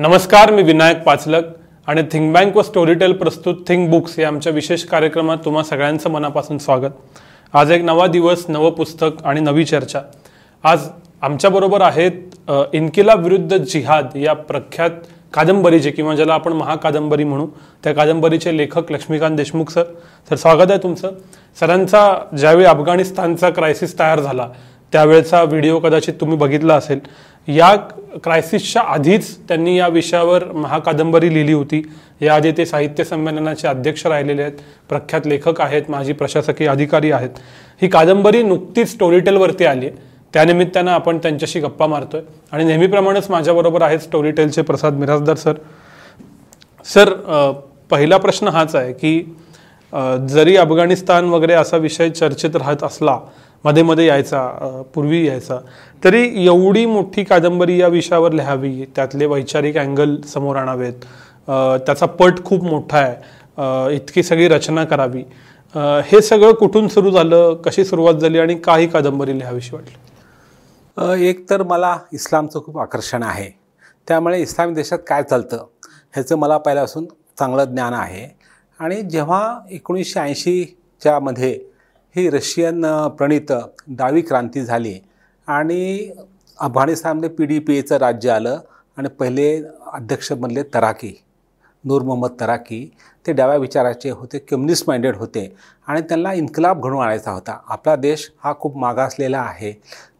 नमस्कार मी विनायक पाचलक आणि think bank व स्टोरीटेल प्रस्तुत थिंक बुक्स या आमच्या विशेष कार्यक्रमात तुम्हा सगळ्यांचं मनापासून स्वागत. आज एक नवा दिवस नवं पुस्तक आणि नवी चर्चा. आज आमच्याबरोबर आहेत इन्किलाब विरुद्ध जिहाद या प्रख्यात कादंबरीचे किंवा ज्याला आपण महाकादंबरी म्हणू त्या कादंबरीचे लेखक लक्ष्मीकांत देशमुख सर. सर स्वागत आहे तुमचं. सरांचा ज्यावेळी अफगाणिस्तानचा क्रायसिस तयार झाला त्यावेळेचा व्हिडिओ कदाचित तुम्ही बघितला असेल. या क्रायसिसच्या आधीच त्यांनी या विषयावर महाकादंबरी लिहिली होती. याआधी ते साहित्य संमेलनाचे अध्यक्ष राहिलेले आहेत. प्रख्यात लेखक आहेत. माजी प्रशासकीय अधिकारी आहेत. ही कादंबरी नुकतीच स्टोरीटेलवरती आली आहे. त्यानिमित्तानं आपण त्यांच्याशी गप्पा मारतोय. आणि नेहमीप्रमाणेच माझ्याबरोबर आहेत स्टोरीटेलचे प्रसाद मिराजदार सर. सर पहिला प्रश्न हाच आहे की जरी अफगाणिस्तान वगैरे असा विषय चर्चेत राहत असला मध्ये मध्ये यायचा पूर्वी यायचा. तरी एवढी मोठी कादंबरी या विषयावर लिहावी त्यातले वैचारिक अँगल समोर आणावेत. त्याचा पट खूप मोठा आहे. इतकी सगळी रचना करावी. हे सगळं कुठून सुरू झालं कशी सुरुवात झाली आणि काही कादंबरी लिहावीशी वाटली? एक तर मला इस्लामचं खूप आकर्षण आहे. त्यामुळे इस्लामी देशात काय चालतं ह्याचं मला पहिल्यापासून चांगलं ज्ञान आहे. आणि जेव्हा एकोणीसशे ऐंशीच्यामध्ये ही रशियन प्रणीत प्रणित डावी क्रांती झाली आणि अफगाणिस्तानमध्ये पी डी पी एचं राज्य आलं आणि पहिले अध्यक्ष बनले तराकी. नूर मोहम्मद तराकी ते डाव्या विचाराचे होते कम्युनिस्ट माइंडेड होते आणि त्यांना इन्कलाब घडून आणायचा होता. आपला देश हा खूप मागासलेला आहे.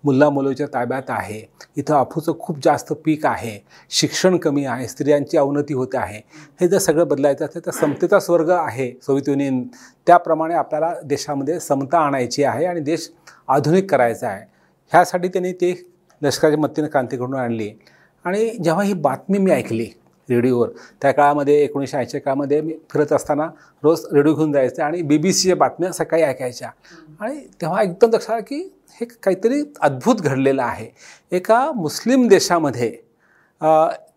मुल्ला मुलीच्या ताब्यात आहे. इथं अफूचं खूप जास्त पीक आहे. शिक्षण कमी आहे. स्त्रियांची अवनती होते आहे. हे जर सगळं बदलायचं असेल तर समतेचा स्वर्ग आहे सोवियत युनियन. त्याप्रमाणे आपल्याला देशामध्ये समता आणायची आहे आणि देश आधुनिक करायचा आहे. ह्यासाठी त्यांनी ते लष्कराच्या मदतीने क्रांती घडून आणली. आणि जेव्हा ही बातमी मी ऐकली रेडिओवर. त्या काळामध्ये एकोणीसशे ऐंशी काळामध्ये मी फिरत असताना रोज रेडिओ घेऊन जायचे आणि बी बी सीच्या बातम्या सकाळी ऐकायच्या. आणि तेव्हा एकदम लक्षात आलं की हे काहीतरी अद्भुत घडलेलं आहे. एका मुस्लिम देशामध्ये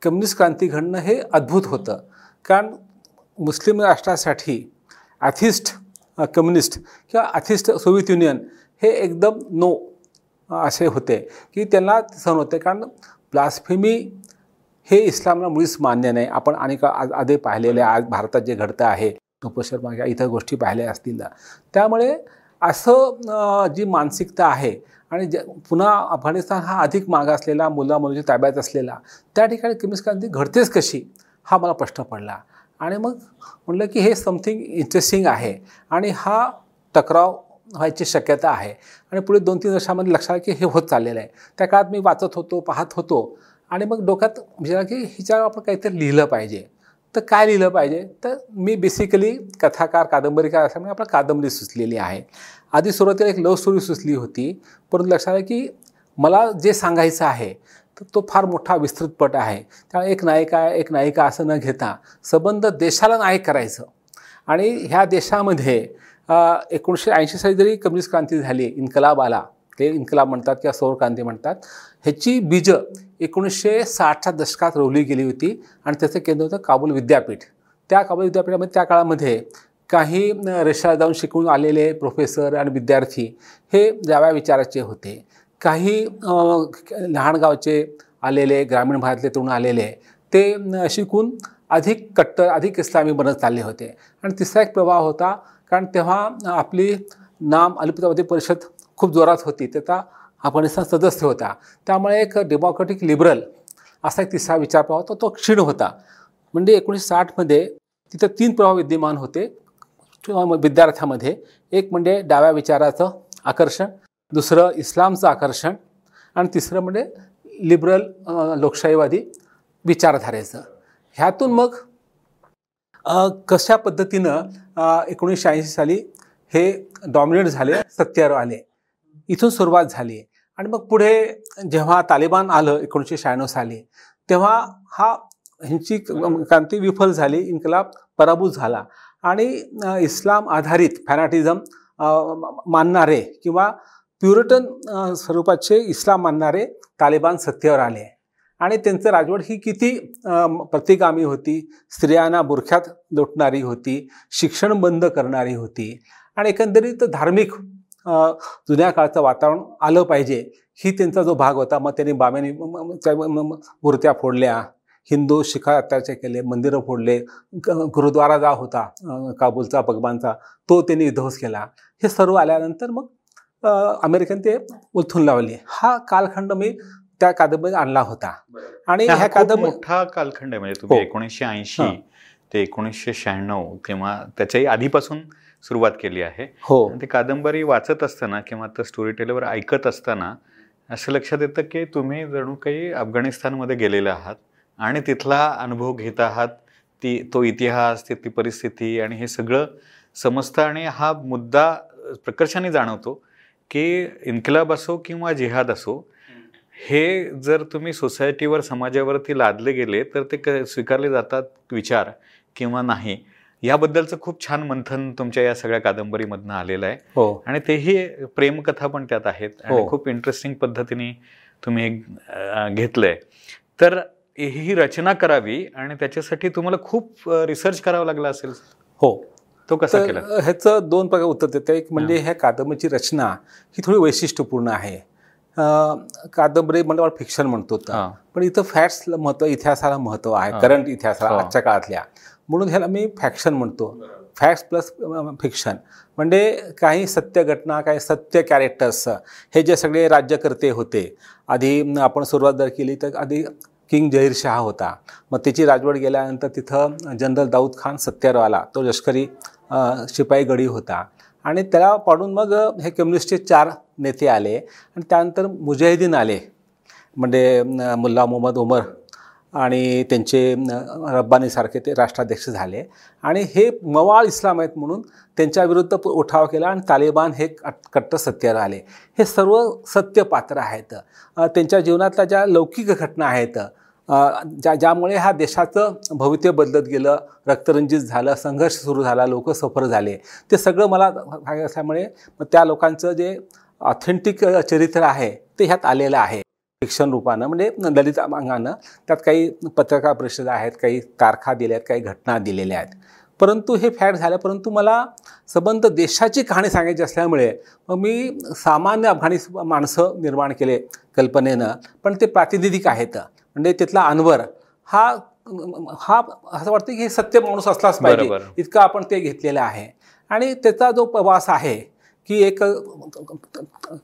कम्युनिस्ट क्रांती घडणं हे अद्भुत होतं. कारण मुस्लिम राष्ट्रासाठी ॲथिस्ट कम्युनिस्ट किंवा ॲथिस्ट सोव्हिएत युनियन हे एकदम नो असे होते. की त्यांना सहन होते कारण ब्लास्फेमी हे इस्लामला मुळीच मान्य नाही. आपण अनेक आज आधी पाहिलेले आज भारतात जे घडतं आहे शर्मा या इतर गोष्टी पाहिल्या असतील. त्यामुळे असं जी मानसिकता आहे आणि जे पुन्हा अफगाणिस्तान हा अधिक मागासलेला मुला मुलीच्या ताब्यात असलेला त्या ठिकाणी कम्युनिस्ट घडतेच कशी हा मला प्रश्न पडला. आणि मग म्हटलं की हे समथिंग इंटरेस्टिंग आहे आणि हा टकराव व्हायची शक्यता आहे. आणि पुढे दोन तीन वर्षामध्ये लक्षात आलं की हे होत चाललेलं आहे. त्या काळात मी वाचत होतो पाहत होतो. आणि मग डोक्यात विचार की हिच्यावर आपण काहीतरी लिहिलं पाहिजे. तर काय लिहिलं पाहिजे? तर मी बेसिकली कथाकार कादंबरीकार असल्यामुळे आपण कादंबरी सुचलेली आहे. आधी सुरुवातीला एक लव्ह स्टोरी सुचली होती. परंतु लक्षात आलं की मला जे सांगायचं आहे तर तो फार मोठा विस्तृत पट आहे. त्यामुळे एक नायिका एक नायिका असं न घेता संबंध देशाला नायक करायचं. आणि ह्या देशामध्ये एकोणीसशे ऐंशी साली जरी कम्युनिस्ट क्रांती झाली इन्कलाब आला ते इन्कलाब म्हणतात किंवा सौर क्रांती म्हणतात ह्याची बीजं एकोणीसशे साठच्या दशकात रोवली गेली होती आणि त्याचं केंद्र होतं काबूल विद्यापीठ. त्या काबूल विद्यापीठामध्ये त्या काळामध्ये काही अ, रशियाला जाऊन शिकून आलेले प्रोफेसर आणि विद्यार्थी हे जाव्या विचाराचे होते. काही लहान गावचे आलेले ग्रामीण भागातले तरुण आलेले ते शिकून अधिक कट्टर अधिक इस्लामी बनत चालले होते. आणि तिसरा एक प्रभाव होता कारण तेव्हा आपली नाम अलिपुतावधी परिषद खूप जोरात होती. त्याचा अफगाणिस्तान सदस्य होता त्यामुळे एक डेमोक्रॅटिक लिबरल असा एक तिसरा विचार प्रवाह होता तो क्षीण होता. म्हणजे एकोणीसशे साठमध्ये तिथं तीन प्रभाव विद्यमान होते. विद्यार्थ्यामध्ये एक म्हणजे डाव्या विचाराचं आकर्षण दुसरं इस्लामचं आकर्षण आणि तिसरं म्हणजे लिबरल लोकशाहीवादी विचारधारेचं. ह्यातून मग कशा पद्धतीनं एकोणीसशे ऐंशी साली हे डॉमिनेट झाले सत्यावर आले. इथून सुरुवात झाली. आणि मग पुढे जेव्हा तालिबान आलं एकोणीसशे शहाण्णव साली तेव्हा हा ह्यांची क्रांती विफल झाली इन्कलाब पराभूत झाला. आणि इस्लाम आधारित फॅनाटिझम मानणारे किंवा प्युरिटन स्वरूपाचे इस्लाम मानणारे तालिबान सत्तेवर आले. आणि त्यांचं राजवट ही किती प्रतिगामी होती स्त्रियांना बुरख्यात लोटणारी होती शिक्षण बंद करणारी होती. आणि एकंदरीत धार्मिक जुन्या काळचं वातावरण आलं पाहिजे. ही त्यांचा जो भाग होता मग त्यांनी बाब्याने मूर्त्या फोडल्या. हिंदू शिखा अत्याचार केले मंदिरं फोडले. गुरुद्वारा जा होता काबूलचा भगवानचा तो त्यांनी ध्वस्त केला. हे सर्व आल्यानंतर मग अमेरिकन ते उलथून लावली. हा कालखंड मी त्या कादंबरीत आणला होता. आणि ह्या कादंबरी मोठा कालखंड आहे. म्हणजे तुम्ही हो. एकोणीसशे ऐंशी. ते एकोणीसशे शहाण्णव किंवा त्याच्याही आधीपासून सुरुवात केली आहे. हो. ती कादंबरी वाचत असताना किंवा तर स्टोरी टेलवर ऐकत असताना असं लक्षात येतं की तुम्ही जणू काही अफगाणिस्तानमध्ये गेलेले आहात आणि तिथला अनुभव घेत आहात ती तो इतिहास तिथली परिस्थिती आणि हे सगळं समजतं आणि हा मुद्दा प्रकर्षाने जाणवतो की इन्कलाब असो किंवा जिहाद असो हे जर तुम्ही सोसायटीवर समाजावरती लादले गेले तर ते क स्वीकारले जातात विचार किंवा नाही. याबद्दलचं खूप छान मंथन तुमच्या या सगळ्या कादंबरीमधनं आलेलं आहे. हो. आणि तेही प्रेमकथा पण त्यात आहेत आणि हो. खूप इंटरेस्टिंग पद्धतीने तुम्ही घेतलंय. तर ही रचना करावी आणि त्याच्यासाठी तुम्हाला खूप रिसर्च करावा लागला असेल. हो. तो कसा केला? ह्याचं दोन प्रकार उत्तर देतं. एक म्हणजे ह्या कादंबरीची रचना ही थोडी वैशिष्ट्यपूर्ण आहे. कादंबरी म्हणजे आपण फिक्शन म्हणतो. पण इथं फॅक्ट्सला महत्त्व इतिहासाला महत्त्व आहे. करंट इतिहासाला. आजच्या काळातल्या. म्हणून ह्याला मी फॅक्शन म्हणतो. Facts plus fiction. म्हणजे काही सत्य घटना काही सत्य कॅरेक्टर्स हे जे सगळे राज्यकर्ते होते. आधी आपण सुरुवात जर केली तर आधी किंग जहीर शहा होता. मग त्याची राजवट गेल्यानंतर तिथं जनरल दाऊद खान सत्यारवाला तो लष्करी शिपाई गडी होता. आणि त्याला पाडून मग हे कम्युनिस्टचे चार नेते आले. आणि त्यानंतर मुजाहिदीन आले. म्हणजे मुल्ला मोहम्मद उमर आणि त्यांचे रब्बानीसारखे ते राष्ट्राध्यक्ष झाले. आणि हे मवाळ इस्लाम आहेत म्हणून त्यांच्या विरुद्ध प- उठाव केला आणि तालिबान हे कट- कट्टर राहिले आले. हे सर्व सत्य पात्र आहेत. त्यांच्या जीवनातल्या ज्या लौकिक घटना आहेत ज्या ज्यामुळे ह्या देशाचं भवित्य बदलत गेलं रक्तरंजित झालं संघर्ष सुरू झाला लोक सफर झाले. ते सगळं मला असल्यामुळे मग त्या लोकांचं जे ऑथेंटिक चरित्र आहे ते ह्यात आलेलं आहे. फिक्शन रूपानं म्हणजे ललित अंगानं त्यात काही पत्रकार परिषद आहेत काही तारखा दिल्या आहेत काही घटना दिलेल्या आहेत. परंतु हे फॅक्ट झालं परंतु मला संबंध देशाची कहाणी सांगायची असल्यामुळे मग मी सामान्य अफगाणी माणसं निर्माण केले कल्पनेनं पण ते प्रातिनिधिक आहेत. म्हणजे तिथला अनवर हा हा असं वाटतं की हे सत्य माणूस असलाच पाहिजे. इतकं आपण ते घेतलेलं आहे. आणि त्याचा जो प्रवास आहे की एक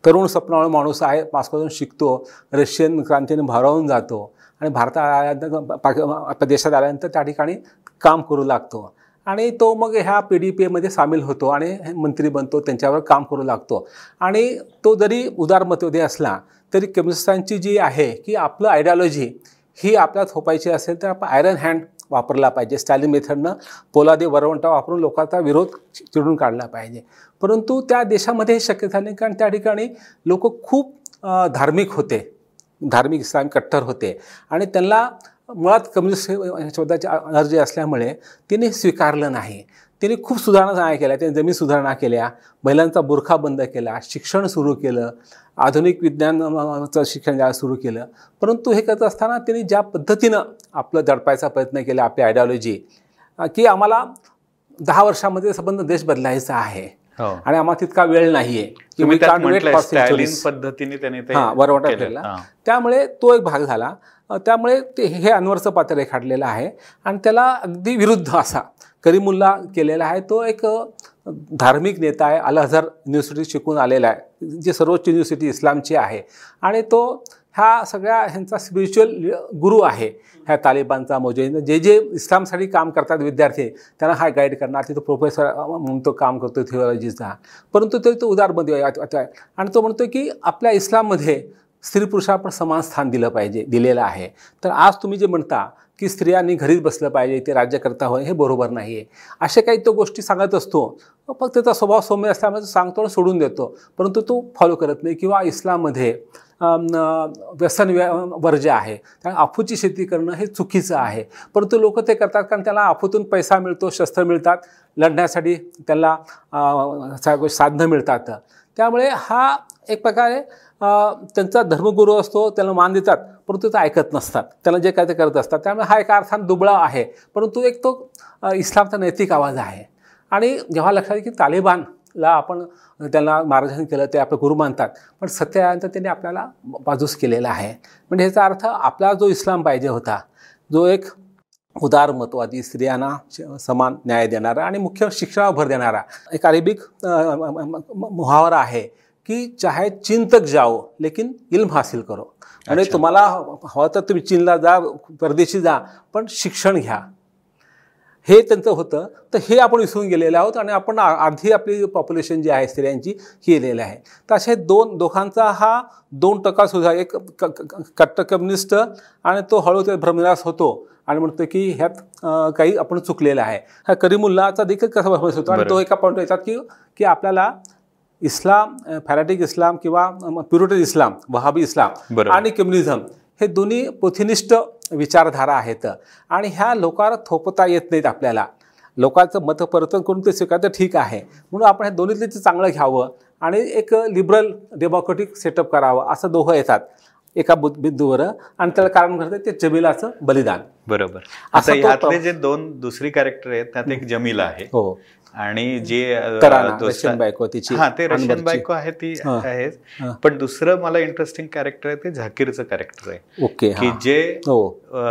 तरुण स्वप्नावर माणूस आहे पासपासून शिकतो रशियन क्रांतीने भारावून जातो आणि भारतात आल्यानंतर आपल्या देशात आल्यानंतर त्या ठिकाणी काम करू लागतो. आणि तो मग ह्या पी डी पी एमध्ये सामील होतो आणि मंत्री बनतो त्यांच्यावर काम करू लागतो. आणि तो जरी उदारमतवादी असला तरी कम्युनिस्टांची जी आहे की आपलं आयडियॉलॉजी ही आपल्याला थोपायची असेल तर आपण आयरन हँड वापरला पाहिजे. स्टॅलिन मेथडनं पोलादे वरवंटा वापरून लोकांचा विरोध चिडून काढला पाहिजे. परंतु त्या देशामध्ये हे शक्य झाले कारण त्या ठिकाणी लोक खूप धार्मिक होते. धार्मिक इस्लाम कट्टर होते. आणि त्यांना मुळात कम्युनिस्ट शब्दाची अर्जी असल्यामुळे तिने स्वीकारलं नाही. त्यांनी खूप सुधारणा नाही केल्या. त्यांनी जमीन सुधारणा केल्या महिलांचा बुरखा बंद केला शिक्षण सुरू केलं आधुनिक विज्ञानाचं शिक्षण द्यायला सुरू केलं. परंतु हे करत असताना त्यांनी ज्या पद्धतीनं आपलं दडपायचा प्रयत्न केला आपली आयडियॉलॉजी की आम्हाला दहा वर्षामध्ये संबंध देश बदलायचा आहे. हो. आणि आम्हाला तितका वेळ नाहीये. पद्धतीने त्याने. त्यामुळे तो एक भाग झाला. त्यामुळे ते हे अनवरचं पात्र रेखाटलेलं आहे. आणि त्याला अगदी विरुद्ध असा. करीमुल्ला केलेला आहे. तो एक धार्मिक नेता आहे. अल अझहर युनिव्हर्सिटी शिकून आलेला आहे. जी सर्वोच्च युनिव्हर्सिटी इस्लामची आहे. आणि तो ह्या सगळ्या ह्यांचा स्पिरिच्युअल गुरु आहे. ह्या तालिबानचा मोजेन. जे जे इस्लामसाठी काम करतात विद्यार्थी त्यांना हा गाईड करणार. तिथं प्रोफेसर म्हणून तो काम करतो थिओलॉजीचा परंतु तरी तो उदारमध्ये आहे. आणि तो म्हणतो की आपल्या इस्लाममध्ये स्त्री पुरुषाला पण समान स्थान दिलं पाहिजे दिलेलं आहे. तर आज तुम्ही जे म्हणता की स्त्रियांनी घरीच बसलं पाहिजे ते राज्यकर्ता होय हे बरोबर नाही आहे अशा काही तो गोष्टी सांगत असतो. फक्त त्याचा स्वभाव सौम्य असल्यामुळे सांगतो आणि सोडून देतो. परंतु तो फॉलो करत नाही किंवा इस्लाममध्ये व्यसन व्य वर्ज्य आहे त्यामुळे अफूची शेती करणं हे चुकीचं आहे. परंतु लोक ते करतात कारण त्याला अफूतून पैसा मिळतो शस्त्र मिळतात लढण्यासाठी त्याला सगळ्या गोष्टी साधनं मिळतात. त्यामुळे हा एक प्रकारे त्यांचा धर्मगुरू असतो त्याला मान देतात परंतु ते ऐकत नसतात त्याला जे काय ते करत असतात त्यामुळे हा एका अर्थान दुबळा आहे परंतु एक तो इस्लामचा नैतिक आवाज आहे आणि जेव्हा लक्षात येईल की तालिबानला आपण त्यांना मार्गदर्शन केलं ते आपले गुरु मानतात पण सत्यानंतर त्यांनी आपल्याला बाजूस केलेला आहे म्हणजे ह्याचा अर्थ आपला जो इस्लाम पाहिजे होता जो एक उदारमतवादी स्त्रियांना श- समान न्याय देणारा आणि मुख्य शिक्षणावर भर देणारा एक अरेबिक मुहावरा आहे की चाहे चीन तक जाओ लेकिन इल्म हासिल करो. म्हणजे अच्छा. तुम्हाला हवं तर तुम्ही चीनला जा परदेशी जा पण शिक्षण घ्या. हे त्यांचं होतं. तर हे आपण विसरून गेलेले आहोत आणि आपण अर्धी आपली पॉप्युलेशन जी आहे स्त्रियांची ही गेलेली आहे. तर असे दोन दोघांचा हा दोन टका सुद्धा एक क- क- कट्टर कम्युनिस्ट आणि तो हळू ते भ्रमनिरास होतो आणि म्हणतो की ह्यात काही आपण चुकलेलं आहे. हा करीमुल्लाचा देखील कसा भ्रमनिरास होतो? आणि तो. एका पॉईंट येतात की की आपल्याला इस्लाम फॅरेटिक इस्लाम किंवा प्युरिटन इस्लाम वहाबी इस्लाम. आणि कम्युनिझम हे दोन्ही पोथिनिष्ठ विचारधारा आहेत. आणि ह्या लोकांना थोपता येत नाहीत आपल्याला. लोकांचं मत परिवर्तन करून ते स्वीकारतं ठीक आहे. म्हणून आपण हे दोन्हीतले चांगलं घ्यावं आणि एक लिबरल डेमोक्रेटिक सेटअप करावं असं दोघं येतात एका बिंदूवर. आणि त्याला कारण घडतं ते जमिलाचं बलिदान. बरोबर. असा आता ह्यातले जे दोन दुसरी कॅरेक्टर आहेत त्यात एक जमीला आहे. हो. आणि जे बायको तिची हा ते रशियन. बायको आहे ती हा. आहेच हा. पण दुसरं मला इंटरेस्टिंग कॅरेक्टर आहे ते झाकीरचं कॅरेक्टर आहे ओके की. जे हो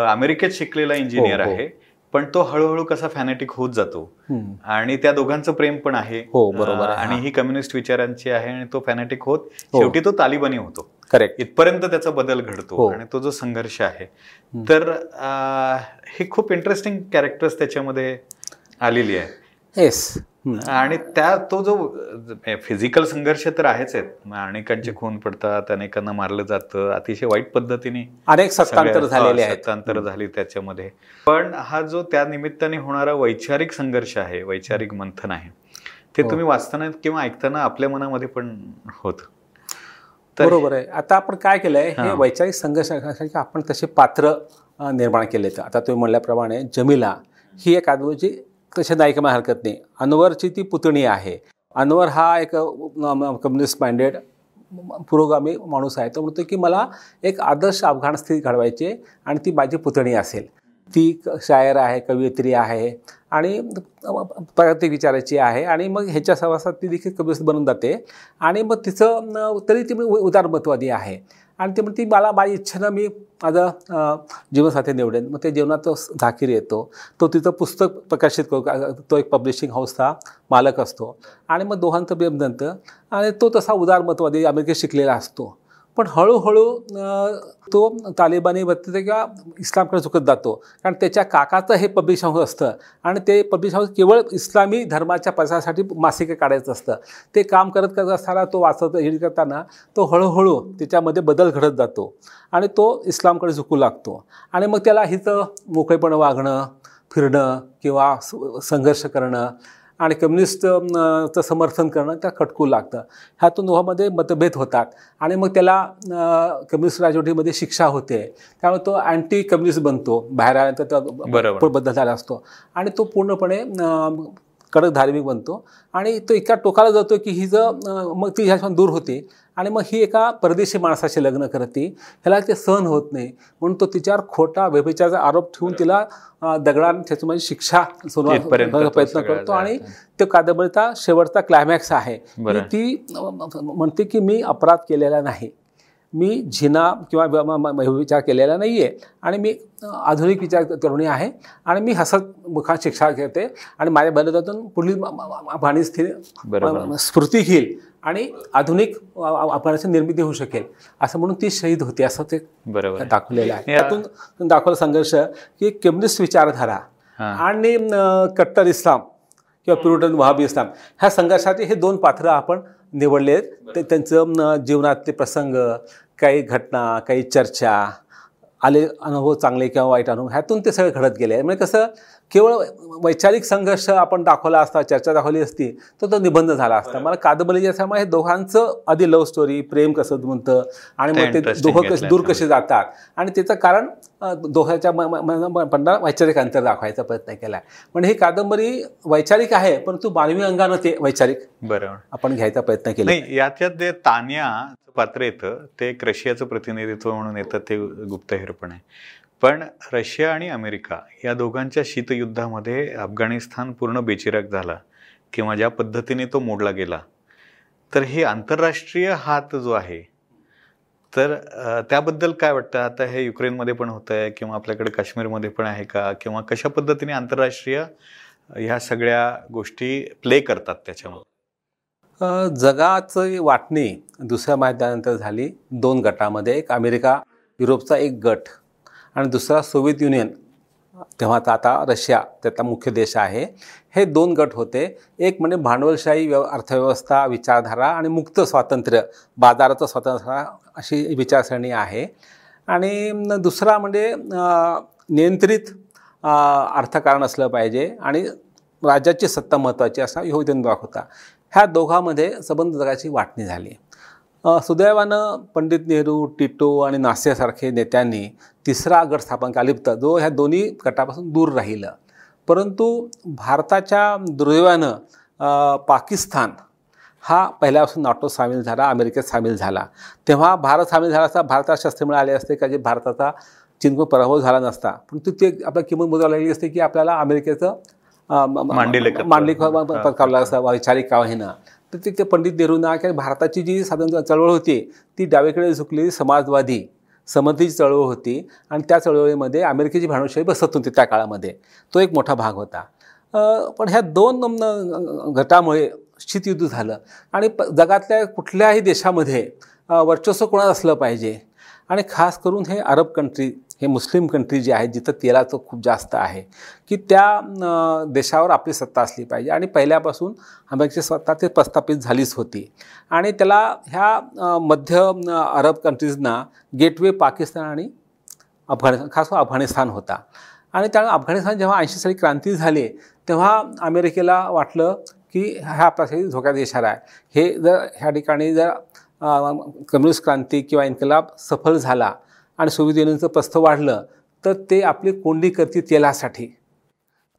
अमेरिकेत शिकलेला इंजिनियर हो, हो. आहे पण तो हळूहळू कसा फॅनेटिक होत जातो. आणि त्या दोघांचं प्रेम पण आहे हो, बरोबर आहे, आणि हा. कम्युनिस्ट विचारांची आहे आणि तो फॅनेटिक होत. शेवटी तो तालिबानी होतो करेक्ट इथपर्यंत त्याचा बदल घडतो. आणि तो जो संघर्ष आहे तर हे खूप इंटरेस्टिंग कॅरेक्टर्स त्याच्यामध्ये आलेली आहे येस आणि त्या तो जो फिजिकल संघर्ष तर आहेच आहेत. अनेकांचे खून पडतात अनेकांना मारलं जातं अतिशय वाईट पद्धतीने अनेक सत्तांतर झालेले आहेत. सत्तांतर झाली त्याच्यामध्ये. पण हा जो त्या निमित्ताने होणारा वैचारिक संघर्ष आहे वैचारिक मंथन आहे ते हो. तुम्ही वाचताना किंवा ऐकताना आपल्या मनामध्ये पण होत. बरोबर आहे. आता आपण काय केलंय हे. वैचारिक संघर्षासाठी आपण तसे पात्र निर्माण केलेत? आता तुम्ही म्हणल्याप्रमाणे जमिला ही एक आदवची तशी नायिका मला हरकत नाही. अनवरची ती पुतणी आहे. अनवर हा एक कम्युनिस्ट माइंडेड पुरोगामी माणूस आहे. तो म्हणतो की मला एक आदर्श अफगाण स्थिती घडवायची आणि ती माझी पुतणी असेल. ती क- शायर आहे कवयित्री आहे आणि प्रागतिक विचाराची आहे आणि मग ह्याच्या सहवासात ती देखील कम्युनिस्ट बनून जाते. आणि मग तिचं तरी ती उ- उदारमतवादी आहे. आणि ती म्हणते मला माझी इच्छेनं मी माझं जीवनसाथी निवडेन. मग ते जीवनात तो झाकीर येतो. तो तिथं पुस्तक प्रकाशित करू तो एक पब्लिशिंग हाऊसचा मालक असतो. आणि मग दोघांचं बेमदंत आणि तो तसा उदारमतवादी अमेरिकेत शिकलेला असतो. पण हळूहळू तो तालिबानी बघते किंवा इस्लामकडे झुकत जातो. कारण त्याच्या काकाचं हे पब्लिश हाऊस असतं आणि ते पब्लिश हाऊस केवळ इस्लामी धर्माच्या प्रसारासाठी मासिके काढायचं असतं. ते काम करत करत असताना तो वाचत हे करताना तो हळूहळू त्याच्यामध्ये बदल घडत जातो आणि तो इस्लामकडे झुकू लागतो. आणि मग त्याला हिचं मोकळेपण वागणं फिरणं किंवा संघर्ष करणं आणि कम्युनिस्ट अं, चं समर्थन करणं त्या खटकू लागतं. ह्यातून दोघांमध्ये मतभेद होतात. आणि मग त्याला कम्युनिस्ट राजवटीमध्ये शिक्षा होते. त्यामुळे तो अँटी कम्युनिस्ट बनतो. बाहेर आल्यानंतर बदल झाला असतो. आणि तो पूर्णपणे कडक धार्मिक बनतो. आणि तो इतक्या टोकाला जातो की ही जर मग ती ह्याच्यापासून दूर होते. आणि मग ही एका परदेशी माणसाशी लग्न करते. ह्याला ते सहन होत नाही. म्हणून तो तिच्यावर खोटा व्यभिचाराचा आरोप ठेवून तिला दगडाने त्याच्यामध्ये शिक्षा सुरुवात इथपर्यंत तो प्रयत्न करतो आणि. तो कादंबरीचा शेवटचा क्लायमॅक्स आहे. ती म्हणते की मी अपराध केलेला नाही. मी झिना किंवा विचार केलेला नाही आहे आणि मी आधुनिक विचार तरुणी आहे. आणि मी हसत मुखात शिक्षा घेते. आणि माझ्या बलिदानातून पुढील बरोबर. म- स्फूर्ती घेईल. आणि आधुनिक अफगाणिस्तान निर्मिती होऊ शकेल. असं म्हणून ती शहीद होती असं ते बरोबर. दाखवलेलं आहे. त्यातून दाखवलं संघर्ष की कम्युनिस्ट विचारधारा. आणि कट्टर इस्लाम किंवा प्युरिटन वहाबी इस्लाम ह्या संघर्षाचे हे दोन पात्रं आपण निवडले. आहेत ते त्यांचं जीवनातले प्रसंग काही घटना काही चर्चा आले अनुभव चांगले किंवा वाईट अनुभव ह्यातून ते सगळं घडत गेले. म्हणजे कसं केवळ वैचारिक संघर्ष आपण दाखवला असता चर्चा दाखवली असती तर तो निबंध झाला असता. मला कादंबरी असल्यामुळे हे दोघांचं आधी लव्ह स्टोरी प्रेम कसं म्हणतं आणि मग ते दोघं कसे दूर. कसे जातात? आणि त्याचं कारण दोघांच्या पंधरा वैचारिक अंतर दाखवायचा प्रयत्न केला पण ही कादंबरी वैचारिक आहे परंतु मानवी अंगानं ते वैचारिक बरोबर. आपण घ्यायचा प्रयत्न केला. याच्यात जे तान्या पात्र येतं ते एक रशियाचं प्रतिनिधित्व म्हणून येतं ते गुप्तहेर पण आहे. पण रशिया आणि अमेरिका या दोघांच्या शीतयुद्धामध्ये अफगाणिस्तान पूर्ण बेचिराग झाला किंवा ज्या पद्धतीने तो मोडला गेला. तर हे आंतरराष्ट्रीय हात जो आहे तर त्याबद्दल काय वाटतं? आता हे युक्रेनमध्ये पण होतं आहे किंवा आपल्याकडे काश्मीरमध्ये पण आहे का? किंवा कशा पद्धतीने आंतरराष्ट्रीय ह्या सगळ्या गोष्टी प्ले करतात त्याच्यामध्ये? जगाचं जगाची वाटणी दुसऱ्या महायुद्धानंतर झाली दोन गटामध्ये. एक अमेरिका युरोपचा एक गट. आणि दुसरा सोव्हिएत युनियन तेव्हाचा आता रशिया त्याचा मुख्य देश आहे. हे दोन गट होते. एक म्हणजे भांडवलशाही व्यव अर्थव्यवस्था विचारधारा आणि मुक्त स्वातंत्र्य बाजाराचं स्वातंत्र्य अशी विचारसरणी आहे. आणि दुसरा म्हणजे नियंत्रित अर्थकारण असलं पाहिजे आणि राज्याची सत्ता महत्त्वाची असा ह्यो होता. ह्या दोघांमध्ये संबंध जगाची वाटणी झाली. सुदैवानं पंडित नेहरू टिटो आणि नासेसारखे नेत्यांनी तिसरा गट स्थापन केला. जो ह्या दोन्ही गटापासून दूर राहिलं. परंतु भारताच्या दुर्दैवानं पाकिस्तान हा पहिल्यापासून नाटो सामील झाला अमेरिकेत सामील झाला. तेव्हा भारत सामील झाला असता भारतात शस्त्र मिळाले असते का जे भारताचा चिन्ह पराभव झाला नसता. परंतु ते आपल्या किंमत मोजावी लागली असते की आपल्याला अमेरिकेचं अ, म- म- मांडलिकत्व. मांडलिक हा, पत्कावलं हा. असं वैचारिक का तर ते ते पंडित नेहरूंना किंवा भारताची जी साधारण चळवळ होती ती डावीकडे झुकलेली समाजवादी समर्थीची चळवळ होती आणि त्या चळवळीमध्ये अमेरिकेची भानुशाही बसत होती त्या काळामध्ये. तो एक मोठा भाग होता. पण ह्या दोन गटामुळे शीतयुद्ध झालं आणि प जगातल्या कुठल्याही देशामध्ये वर्चस्व कोणाचं असलं पाहिजे आणि खास करून हे अरब कंट्री हे मुस्लिम कंट्री जी आहेत जिथं तेलाचं खूप जास्त आहे की त्या देशावर आपली सत्ता असली पाहिजे. आणि पहिल्यापासून अमेरिकेची सत्ता ते प्रस्थापित झालीच होती. आणि त्याला ह्या मध्य अरब कंट्रीजना गेटवे पाकिस्तान आणि अफगाणिस्तान खास करून अफगाणिस्तान होता. आणि त्यामुळे अफगाणिस्तान जेव्हा ऐंशी साली क्रांती झाली तेव्हा अमेरिकेला वाटलं की हा आपल्यासाठी धोक्याचा इशारा आहे. हे जर ह्या ठिकाणी जर कम्युनिस्ट क्रांती किंवा इन्कलाब सफल झाला आणि सोव्हिएत युनियनचं प्रस्थ वाढलं तर ते आपली कोंडी करतील तेलासाठी.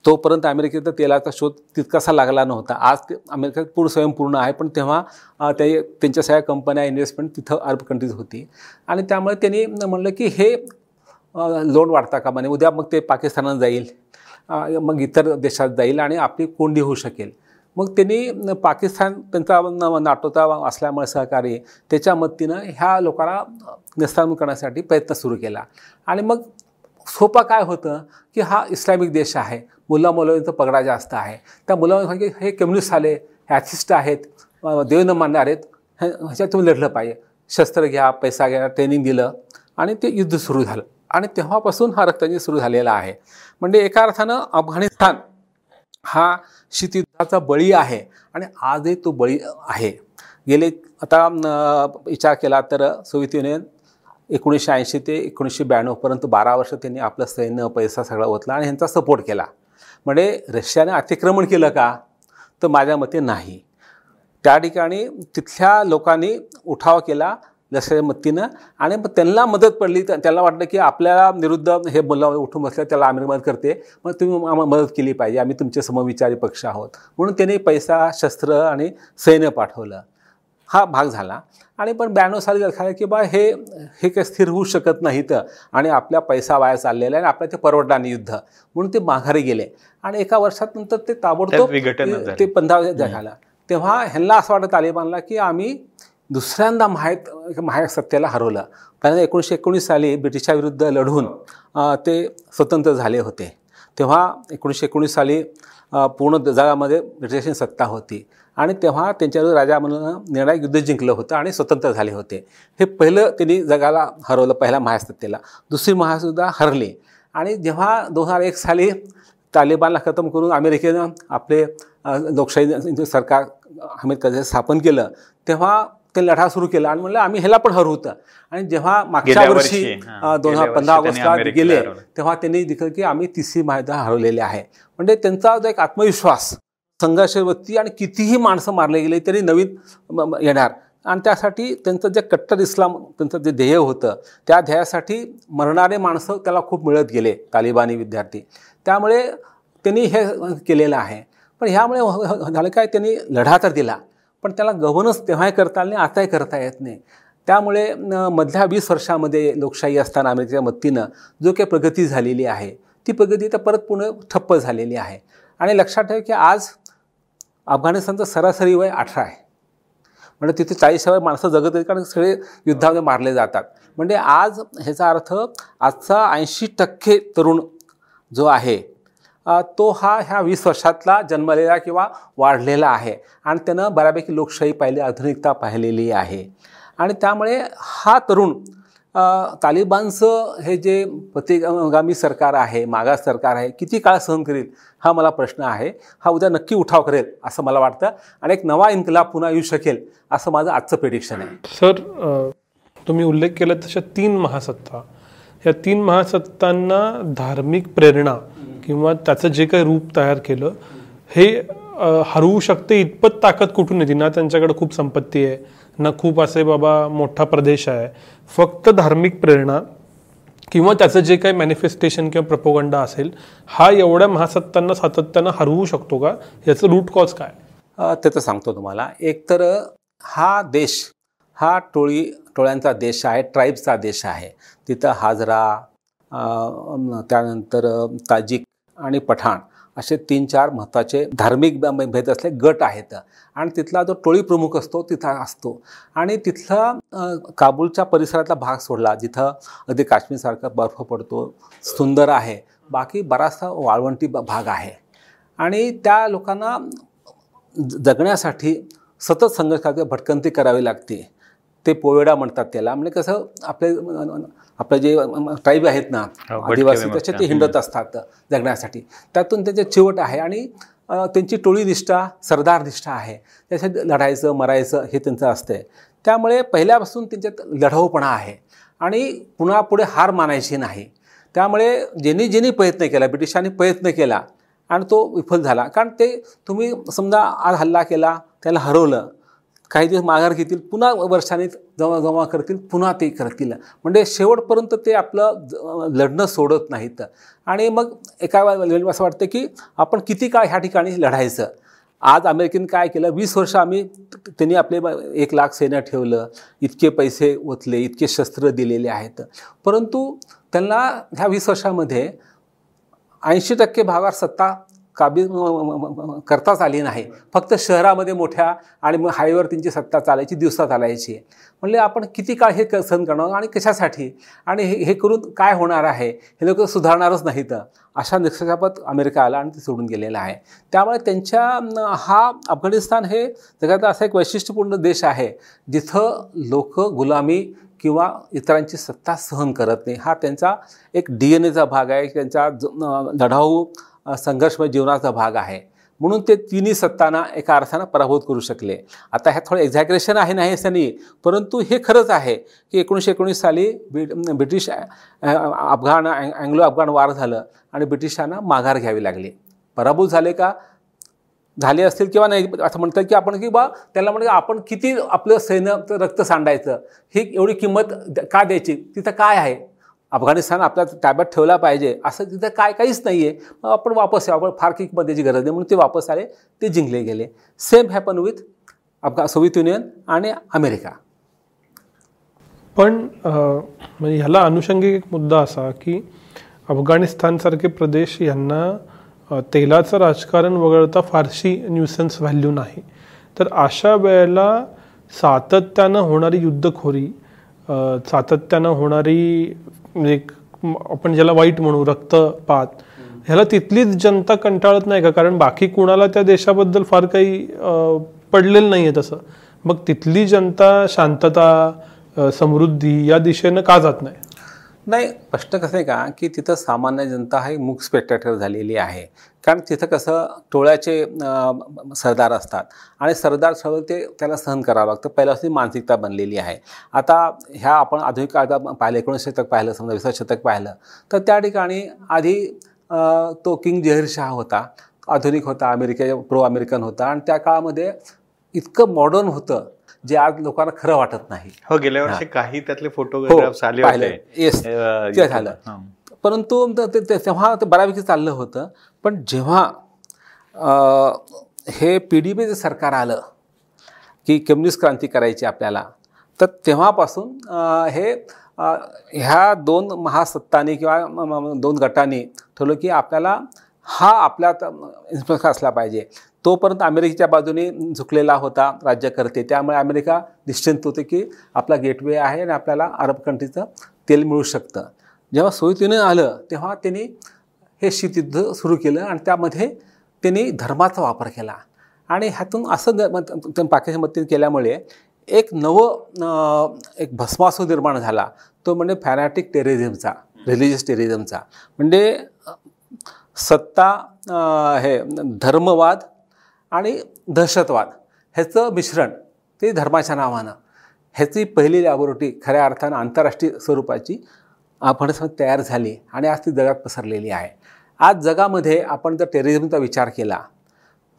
तोपर्यंत अमेरिकेत तेलाचा शोध तितकासा लागला नव्हता. आज ते अमेरिका पूर्ण स्वयंपूर्ण आहे पण तेव्हा ते त्यांच्या सगळ्या कंपन्या इन्व्हेस्टमेंट तिथं अरब कंट्रीज होती. आणि त्यामुळे त्यांनी म्हणलं की हे लोन वाढता का म्हणे उद्या मग ते पाकिस्तानात जाईल मग इतर देशात जाईल आणि आपली कोंडी होऊ शकेल. मग त्यांनी पाकिस्तान त्यांचा नाटोचा असल्यामुळे सहकारी त्याच्या मदतीनं ह्या लोकांना निस्तारण करण्यासाठी प्रयत्न सुरू केला. आणि मग सोपा काय होतं की हा इस्लामिक देश आहे मुल्ला मौलवींचा पगडा जास्त आहे. त्या मुला की हे कम्युनिस्ट आले ॲथिस्ट आहेत अ, देव न मानणार आहेत हे- ह्याच्यात तुम्ही लढलं पाहिजे. शस्त्र घ्या पैसा घ्या ट्रेनिंग दिलं. आणि ते युद्ध सुरू झालं. आणि तेव्हापासून हा रक्तजी सुरू झालेला आहे. म्हणजे एका अर्थानं अफगाणिस्तान हा शीतयुद्धाचा बळी आहे आणि आजही तो बळी आहे. गेले आता विचार केला तर सोवियत युनियन एकोणीसशे ऐंशी ते एकोणीसशे ब्याण्णवपर्यंत बारा वर्ष त्यांनी आपलं सैन्य पैसा सगळा ओतला आणि ह्यांचा सपोर्ट केला. म्हणजे रशियाने अतिक्रमण केलं का? तर माझ्या मते नाही. त्या ठिकाणी तिथल्या लोकांनी उठाव केला लष्करी मदतीनं. आणि मग त्यांना मदत पडली त्याला वाटलं की आपल्याला विरुद्ध हे मुलं उठून बसल्या त्याला आम्ही मदत करते. मग तुम्ही आम्हाला मदत केली पाहिजे. आम्ही तुमचे समविचारी पक्ष आहोत. म्हणून त्यांनी पैसा शस्त्र आणि सैन्य पाठवलं. हा भाग झाला. आणि पण ब्याण्णव साली लक्षात आलं की बा हे हे काही स्थिर होऊ शकत नाहीत. आणि आपल्या पैसा वाया चाललेला आहे आणि आपल्या ते परवडणार नाही युद्ध. म्हणून ते माघारी गेले. आणि एका वर्षात नंतर ते ताबडतोब झालं. ते पंधरा झाला तेव्हा ह्यांना असं वाटत तालिबानला की आम्ही दुसऱ्यांदा महायक महायक सत्तेला हरवलं. पहिल्यांदा एकोणीसशे एकोणीस साली ब्रिटिशाविरुद्ध लढून ते स्वतंत्र झाले होते. तेव्हा एकोणीसशे एकोणीस साली पूर्ण जगामध्ये ब्रिटिशांची सत्ता होती. आणि तेव्हा त्यांच्यावर राजा म्हणून निर्णायक युद्ध जिंकलं होतं आणि स्वतंत्र झाले होते. हे पहिलं त्यांनी जगाला हरवलं पहिल्या महासत्तेला दुसरी महासुद्धा हरली. आणि जेव्हा दोन हजार एक साली तालिबानला खतम करून अमेरिकेनं आपले लोकशाही सरकार हमीद करझाई स्थापन केलं तेव्हा ते लढा सुरू केला आणि म्हणलं आम्ही ह्याला पण हरवतं आणि जेव्हा मागच्या वर्षी दोन हजार पंधरा ऑगस्टला गेले. तेव्हा त्यांनी दिलं की आम्ही तिसरी महायुद्ध हरवलेले आहे. म्हणजे त्यांचा जो एक आत्मविश्वास संघर्षवृत्ती आणि कितीही माणसं मारले गेले तरी नवीन येणार. आणि त्यासाठी त्यांचं जे कट्टर इस्लाम त्यांचं जे ध्येय होतं त्या ध्येयासाठी मरणारे माणसं त्याला खूप मिळत गेले तालिबानी विद्यार्थी. त्यामुळे त्यांनी हे केलेलं आहे. पण ह्यामुळे झालं काय? त्यांनी लढा तर दिला. पण त्याला गव्हर्नन्स तेव्हाही करता आलं नाही आताही करता येत नाही. त्यामुळे मधल्या वीस वर्षामध्ये लोकशाही असताना अमेरिकेच्या मदतीनं जो काही प्रगती झालेली आहे ती प्रगती तर परत पुन्हा ठप्प झालेली आहे. आणि लक्षात ठेव की आज अफगाणिस्तानचं सरासरी वय अठरा आहे. म्हणजे तिथे चाळीस चाळीसव्या माणसं जगत आहेत कारण सगळे युद्धामध्ये मारले जातात. म्हणजे आज ह्याचा अर्थ आजचा ऐंशी टक्के तरुण जो आहे तो हा ह्या वीस वर्षातला जन्मलेला किंवा वाढलेला आहे. आणि त्यानं बऱ्यापैकी लोकशाही पाहिली आधुनिकता पाहिलेली आहे. आणि त्यामुळे हा तरुण तालिबानचं हे जे प्रतिगामी सरकार आहे मागास सरकार आहे किती काळ सहन करेल हा मला प्रश्न आहे. हा उद्या नक्की उठाव करेल असं मला वाटतं. आणि एक नवा इन्कलाब पुन्हा येऊ शकेल असं माझं आजचं प्रेडिक्शन आहे. सर तुम्ही उल्लेख केला तशा तीन महासत्ता. या तीन महासत्तांना धार्मिक प्रेरणा किंवा त्याचं जे काही रूप तयार केलं हे हरवू शकते इतपत ताकद कुठून येते? ना त्यांच्याकडे खूप संपत्ती आहे ना खूप असे बाबा मोठा प्रदेश आहे. फक्त धार्मिक प्रेरणा किंवा त्याचं जे काही मॅनिफेस्टेशन किंवा प्रपोगंडा असेल हा एवढ्या महासत्तांना सातत्यानं हरवू शकतो का? याचं रूट कॉज काय? ते तर सांगतो तुम्हाला. एकतर हा देश हा टोळी टोळ्यांचा देश आहे ट्राईबचा देश आहे. तिथं हाजरा त्यानंतर ताजिक आणि पठाण असे तीन चार महत्त्वाचे धार्मिक भेद असले गट आहेत. आणि तिथला जो टोळी प्रमुख असतो तिथं असतो. आणि तिथला काबूलच्या परिसरातला भाग सोडला जिथं अगदी काश्मीरसारखा बर्फ पडतो सुंदर आहे. बाकी बराचसा वाळवंटी ब- भाग आहे. आणि त्या लोकांना जगण्यासाठी सतत संघर्ष भटकंती करावी लागते. ते पोवेडा म्हणतात त्याला. म्हणजे कसं आपले आपले जे ट्राईब आहेत ना हो, आदिवासी. तसे ते हिंडत असतात जगण्यासाठी. त्यातून त्यांचे चिवट आहे आणि त्यांची टोळी निष्ठा सरदार निष्ठा आहे. त्याच्यात लढायचं मरायचं हे त्यांचं असते त्यामुळे पहिल्यापासून त्यांच्यात लढाऊपणा आहे. आणि पुन्हा पुढे हार मानायची नाही. त्यामुळे ज्यांनी ज्यांनी प्रयत्न केला ब्रिटिशांनी प्रयत्न केला आणि तो विफल झाला. कारण ते तुम्ही समजा आज हल्ला केला त्याला हरवलं काही दिवस माघार घेतील पुन्हा वर्षाने जमा जमा करतील पुन्हा ते करतील. म्हणजे शेवटपर्यंत ते आपलं लढणं सोडत नाहीत. आणि मग एका वेळेला असं वाटतं की आपण किती काळ ह्या ठिकाणी लढायचं? आज अमेरिकेने काय केलं? वीस वर्ष आम्ही त्यांनी आपले ब- एक लाख सैन्य ठेवलं. इतके पैसे ओतले इतके शस्त्र दिलेले आहेत. परंतु त्यांना ह्या वीस वर्षामध्ये ऐंशी टक्के भागावर सत्ता काबीज करताच आली नाही. फक्त शहरामध्ये मोठ्या आणि मग हायवेवर त्यांची सत्ता चालायची दिवसा चालायची. म्हणले आपण किती काळ हे क- सहन करणार आणि कशासाठी? आणि हे हे करून काय होणार आहे? हे लोक सुधारणारच नाहीत. अशा निष्कर्षापत अमेरिका आला आणि ते सोडून गेलेला आहे. त्यामुळे त्यांच्या हा अफगाणिस्तान हे जगातला असा एक वैशिष्ट्यपूर्ण देश आहे जिथं लोक गुलामी किंवा इतरांची सत्ता सहन करत नाही. हा त्यांचा एक डी एन एचा भाग आहे. त्यांचा लढाऊ संघर्षमय जीवनाचा भाग आहे. म्हणून ते तिन्ही सत्तांना एका अर्थानं पराभूत करू शकले. आता ह्यात थोडं एक्झॅग्रेशन आहे नाही असं नाही परंतु हे खरंच आहे की एकोणीसशे एकोणीस साली ब्रि ब्रिटिश अफगाण अँग्लो अफगाण वार झालं आणि ब्रिटिशांना माघार घ्यावी लागली. पराभूत झाले का? झाले असतील किंवा नाही? असं म्हणतात की आपण की बा त्याला म्हणजे आपण किती आपलं सैन्य रक्त सांडायचं ही एवढी किंमत द- का द्यायची? तिथं काय आहे? अफगाणिस्तान आपल्या ताब्यात ठेवला पाहिजे असं तिथं काय काहीच नाही आहे मग आपण वापस यावं आपण फार किंमत द्यायची गरज नाही. म्हणून ते वापस आले ते जिंकले गेले. सेम हॅपन विथ अफगा सोव्हिएत युनियन आणि अमेरिका पण म्हणजे ह्याला अनुषंगिक एक मुद्दा असा की अफगाणिस्तानसारखे प्रदेश यांना तेलाचं राजकारण वगळता फारशी न्यूसन्स व्हॅल्यू नाही. तर अशा वेळेला सातत्यानं होणारी युद्धखोरी सातत्यानं होणारी म्हणजे एक आपण ज्याला वाईट म्हणू रक्तपात ह्याला तिथलीच जनता कंटाळत नाही का? कारण बाकी कुणाला त्या देशाबद्दल फार काही पडलेलं नाही आहे तसं. मग तिथली जनता शांतता समृद्धी या दिशेनं का जात नाही? नाही प्रश्न कसं आहे का की तिथं सामान्य जनता ही मूक स्पेक्टेटर झालेली आहे. कारण तिथं कसं टोळ्याचे सरदार असतात. आणि सरदार सगळं ते त्याला सहन करावं लागतं. पहिल्यापासून मानसिकता बनलेली आहे. आता ह्या आपण आधुनिक काळात पाहिलं एकोणीस शतक पाहिलं समजा विसाव्या शतक पाहिलं तर त्या ठिकाणी आधी तो किंग जहीर शाह होता. आधुनिक होता अमेरिके प्रो अमेरिकन होता. आणि त्या काळामध्ये इतकं मॉडर्न होतं जे आज लोकांना खरं वाटत नाही. हो गेल्या वर्षी काही त्यातले हो फोटोग्राफ्स आले येस अं, ते झालं. हां. परंतु तेव्हा ते बऱ्यापैकी चाललं होतं. पण जेव्हा हे पी डी बीचं सरकार आलं की कम्युनिस्ट क्रांती करायची आपल्याला तर तेव्हापासून हे ह्या दोन महासत्तांनी किंवा दोन गटांनी ठरवलं की आपल्याला हा आपल्यात इन्फ्लुएन्स असला पाहिजे. तोपर्यंत अमेरिकेच्या बाजूने झुकलेला होता राज्यकर्ते. त्यामुळे अमेरिका निश्चिंत होते की आपला गेटवे आहे आणि आपल्याला अरब कंट्रीचं तेल मिळू शकतं. जेव्हा सोवियत युनियन आलं तेव्हा त्यांनी हे शीतयुद्ध सुरू केलं आणि त्यामध्ये त्यांनी धर्माचा वापर केला. आणि ह्यातून असं पाकिस्तान मदतीने केल्यामुळे एक नवं एक भस्मासू निर्माण झाला. तो म्हणजे फॅनॅटिक टेररिझमचा रिलिजियस टेररिझमचा म्हणजे सत्ता हे धर्मवाद आणि दहशतवाद ह्याचं मिश्रण ते धर्माच्या नावानं. ह्याची पहिली लॅबोरेटरी खऱ्या अर्थानं आंतरराष्ट्रीय स्वरूपाची आपण तयार झाली आणि आज ती जगात पसरलेली आहे. आज जगामध्ये आपण जर टेरिझमचा विचार केला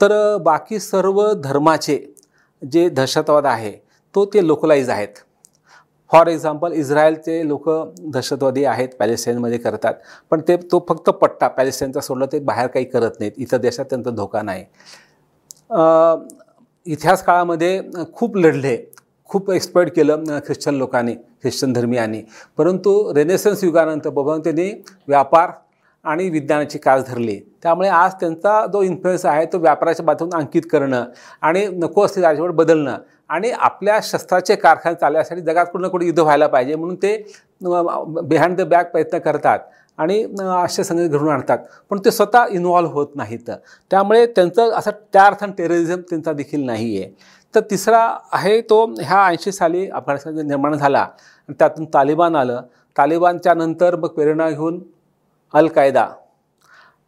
तर बाकी सर्व धर्माचे जे दहशतवाद आहे तो ते लोकलाईज आहेत. फॉर एक्झाम्पल इस्रायलचे लोक दहशतवादी आहेत पॅलेस्टाईनमध्ये करतात पण ते तो फक्त पट्टा पॅलेस्टाईनचा सोडला ते बाहेर काही करत नाहीत. इतर देशात त्यांचा धोका नाही. इतिहास काळामध्ये खूप लढले खूप एक्सप्लॉइट केलं ख्रिश्चन लोकांनी ख्रिश्चन धर्मियांनी. परंतु रेनेसन्स युगानंतर बघून त्यांनी व्यापार आणि विज्ञानाची कास धरली. त्यामुळे आज त्यांचा जो इन्फ्लुएन्स आहे तो व्यापाराच्या बाजून अंकित करणं आणि नको असते राजवट बदलणं आणि आपल्या शस्त्राचे कारखाने चालण्यासाठी जगात कुठं ना कुठे युद्ध व्हायला पाहिजे म्हणून ते बिहाइंड द बॅक प्रयत्न करतात. आणि अ, असे घडून आणतात. पण ते स्वतः इन्व्हॉल्व्ह होत नाहीत. त्यामुळे त्यांचं असं त्या अर्थानं टेररिझम त्यांचा देखील नाही आहे तर तिसरा आहे तो ह्या ऐंशी साली अफगाणिस्तान निर्माण झाला त्यातून तालिबान आलं. तालिबानच्या नंतर मग प्रेरणा घेऊन अल कायदा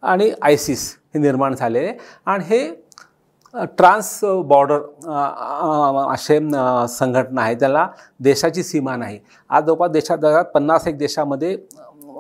आणि आयसिस हे निर्माण झाले. आणि हे ट्रान्स बॉर्डर असे संघटना आहे. त्याला देशाची सीमा नाही. आज जवळपास देशात जगात पन्नास एक देशामध्ये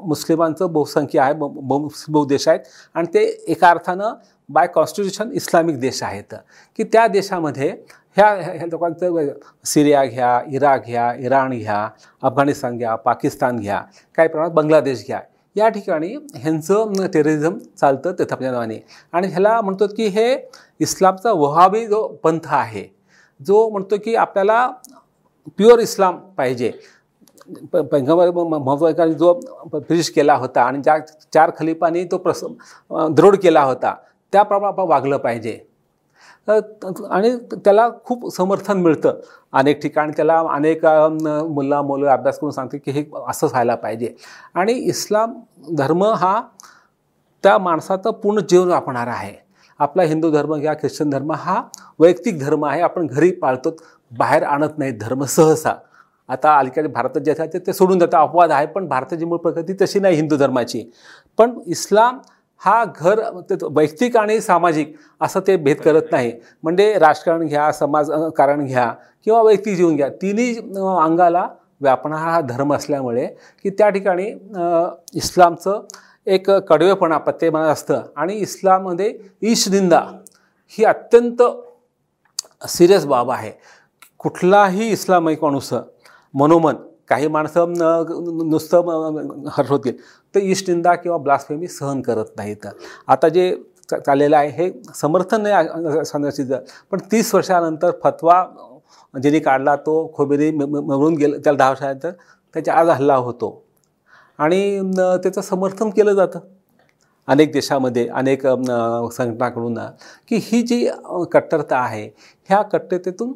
मुस्लिमांचं बहुसंख्य आहे ब- देश आहेत. आणि ते एका अर्थानं बाय कॉन्स्टिट्यूशन इस्लामिक देश आहेत. की त्या देशामध्ये ह्या ह्या लोकांचं सिरिया घ्या इराक घ्या इराण घ्या अफगाणिस्तान घ्या पाकिस्तान घ्या काही प्रमाणात बांगलादेश घ्या. या ठिकाणी ह्यांचं टेररिझम चालतं ते नावाने आणि ह्याला म्हणतो की हे इस्लामचा वहाबी जो पंथ आहे जो म्हणतो की आपल्याला प्युअर इस्लाम पाहिजे प- पैगंबर महत्वाकांनी जो फिनिश केला होता आणि ज्या चार खलिफांनी तो प्रस दृढ केला होता त्याप्रमाणे आपण वागलं पाहिजे. आणि त्याला खूप समर्थन मिळतं अनेक ठिकाणी. त्याला अनेक मुला मुलं अभ्यास करून सांगते की हे असंच व्हायला पाहिजे. आणि इस्लाम धर्म हा त्या माणसाचं पूर्ण जीवन वापरणारा आहे. आपला हिंदू धर्म किंवा ख्रिश्चन धर्म हा वैयक्तिक धर्म आहे. आपण घरी पाळतो बाहेर आणत नाही धर्म सहसा. आता अलीकडे भारतात जे आहे ते ते सोडून जातं अपवाद आहे पण भारताची मूळ प्रकृती तशी नाही हिंदू धर्माची. पण इस्लाम हा घर वैयक्तिक आणि सामाजिक असं ते भेद करत नाही. म्हणजे राजकारण घ्या समाज कारण घ्या किंवा वैयक्तिक जीवन घ्या. तिन्ही अंगाला व्यापणारा हा धर्म असल्यामुळे की त्या ठिकाणी इस्लामचं एक कडवेपणा पत्तेपणा असतं. आणि इस्लाममध्ये ईशनिंदा ही अत्यंत सिरियस बाब आहे. कुठलाही इस्लामिक माणूस मनोमन काही माणसं नुसतं हर्ष होतील तर इष्टिंदा किंवा ब्लास्फेमी सहन करत नाहीत. आता जे चा- चाललेलं आहे हे समर्थन नाही सांगायची पण तीस वर्षानंतर फतवा ज्यांनी काढला तो खोबेरी म- मरून गेलं त्याला दहा वर्षानंतर त्याच्या आज हल्ला होतो. आणि त्याचं समर्थन केलं जातं. अनेक देशामध्ये अनेक संघटनाकडून की ही जी कट्टरता आहे ह्या कट्टरतेतून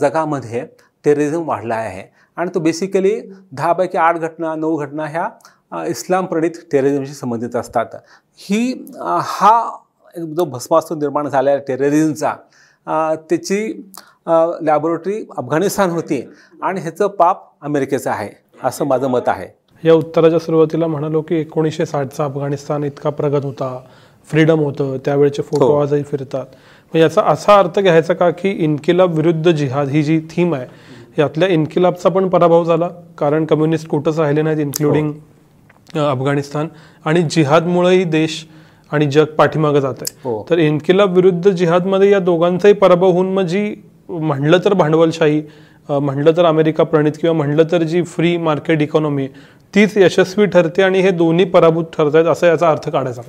जगामध्ये टेररिझम वाढला आहे. आणि तो बेसिकली दहापैकी आठ घटना नऊ घटना ह्या इस्लाम प्रणित टेररिझमशी संबंधित असतात. ही हा जो भस्मास्त्र निर्माण झाला आहे टेररिझमचा त्याची लॅबोरेटरी अफगाणिस्तान होती आणि ह्याचं पाप अमेरिकेचं आहे असं माझं मत आहे. या उत्तराच्या सुरुवातीला म्हणालो की एकोणीसशे साठचा अफगाणिस्तान इतका प्रगत होता फ्रीडम होतं त्यावेळेचे फोटो हो. आजही फिरतात. मग याचा असा अर्थ घ्यायचा का की इन्किलाब विरुद्ध जिहाद ही जी थीम आहे यातल्या इन्किलाबचा पण पराभव झाला कारण कम्युनिस्ट कुठंच राहिले नाहीत इन्क्लुडिंग अफगाणिस्तान. आणि जिहादमुळेही देश आणि जग पाठीमागं जात आहे. हो. तर इन्किलाब विरुद्ध जिहादमध्ये या दोघांचाही पराभव होऊन मग जी म्हणलं तर भांडवलशाही म्हणलं तर अमेरिका प्रणित किंवा म्हणलं तर जी फ्री मार्केट इकॉनॉमी तीच यशस्वी ठरते आणि हे दोन्ही पराभूत ठरत आहेत असा याचा अर्थ काढायचा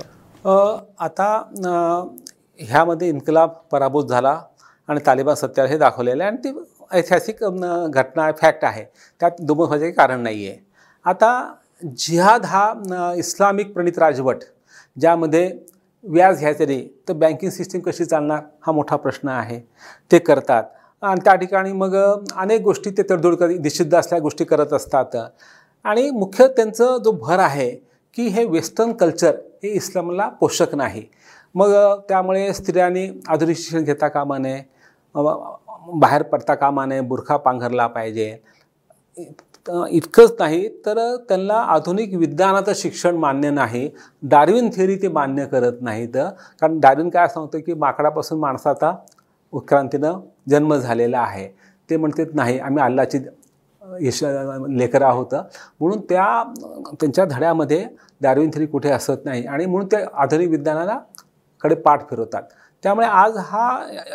आता ह्यामध्ये इन्कलाब पराभूत झाला आणि तालिबान सत्यावर हे दाखवलेलं आहे. आणि ती ऐतिहासिक घटना फॅक्ट आहे. त्यात दुमत काही कारण नाही आहे आता जिहाद हा इस्लामिक प्रणित राजवट ज्यामध्ये व्याज घ्यायचं नाही तर बँकिंग सिस्टीम कशी चालणार हा मोठा प्रश्न आहे. ते करतात. आणि त्या ठिकाणी मग अनेक गोष्टी ते तडजोड कर निषिद्ध असल्या गोष्टी करत असतात. आणि मुख्य त्यांचं जो भर आहे की हे वेस्टर्न कल्चर हे इस्लामला पोषक नाही. मग त्यामुळे स्त्रियांनी आधुनिक शिक्षण घेता कामा नये. बाहेर पडता कामा नये. बुरखा पांघरला पाहिजे. इतकंच नाही तर त्यांना आधुनिक विज्ञानाचं शिक्षण मान्य नाही. डार्विन थिअरी ते मान्य करत नाहीत. कारण डार्विन काय सांगतो की माकडापासून माणसाचा उत्क्रांतीनं जन्म झालेला आहे. ते म्हणतात नाही आम्ही अल्लाची यश लेकर आहोत. म्हणून त्या त्यांच्या धड्यामध्ये डार्विन थेरी कुठे असत नाही. आणि म्हणून ते आधुनिक विज्ञानाला कडे पाठ फिरवतात. त्यामुळे आज हा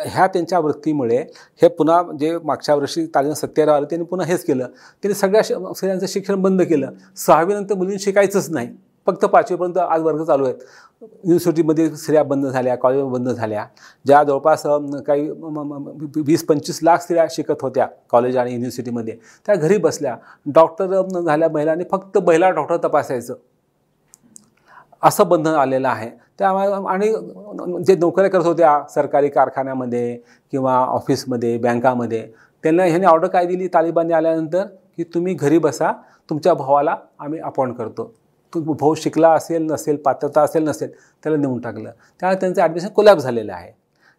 ह्या त्यांच्या वृत्तीमुळे हे पुन्हा जे मागच्या वर्षी तालीम सत्यावर आलं त्यांनी पुन्हा हेच केलं. त्यांनी सगळ्या स्त्रियांचं शिक्षण बंद केलं. सहावीनंतर मुलींनी शिकायचंच नाही. फक्त पाचवीपर्यंत आज वर्ग चालू आहेत. युनिव्हर्सिटीमध्ये स्त्रिया बंद झाल्या कॉलेज बंद झाल्या. ज्या जवळपास काही वीस पंचवीस लाख स्त्रिया शिकत होत्या कॉलेज आणि युनिव्हर्सिटीमध्ये. त्या घरी बसल्या. डॉक्टर झाल्या महिलांनी फक्त महिला डॉक्टर तपासायचं. असं बंधन आलेलं आहे. त्यामुळे आणि जे नोकऱ्या करत होत्या सरकारी कारखान्यामध्ये किंवा ऑफिसमध्ये बँकामध्ये त्यांना ह्याने ऑर्डर काय दिली? तालिबानने आल्यानंतर की तुम्ही घरी बसा तुमच्या भावाला आम्ही अपॉइंट करतो. तो भाऊ शिकला असेल नसेल पात्रता असेल नसेल त्याला नेऊन टाकलं. त्यामुळे त्यांचं ॲडमिशन कोलॅप झालेलं आहे.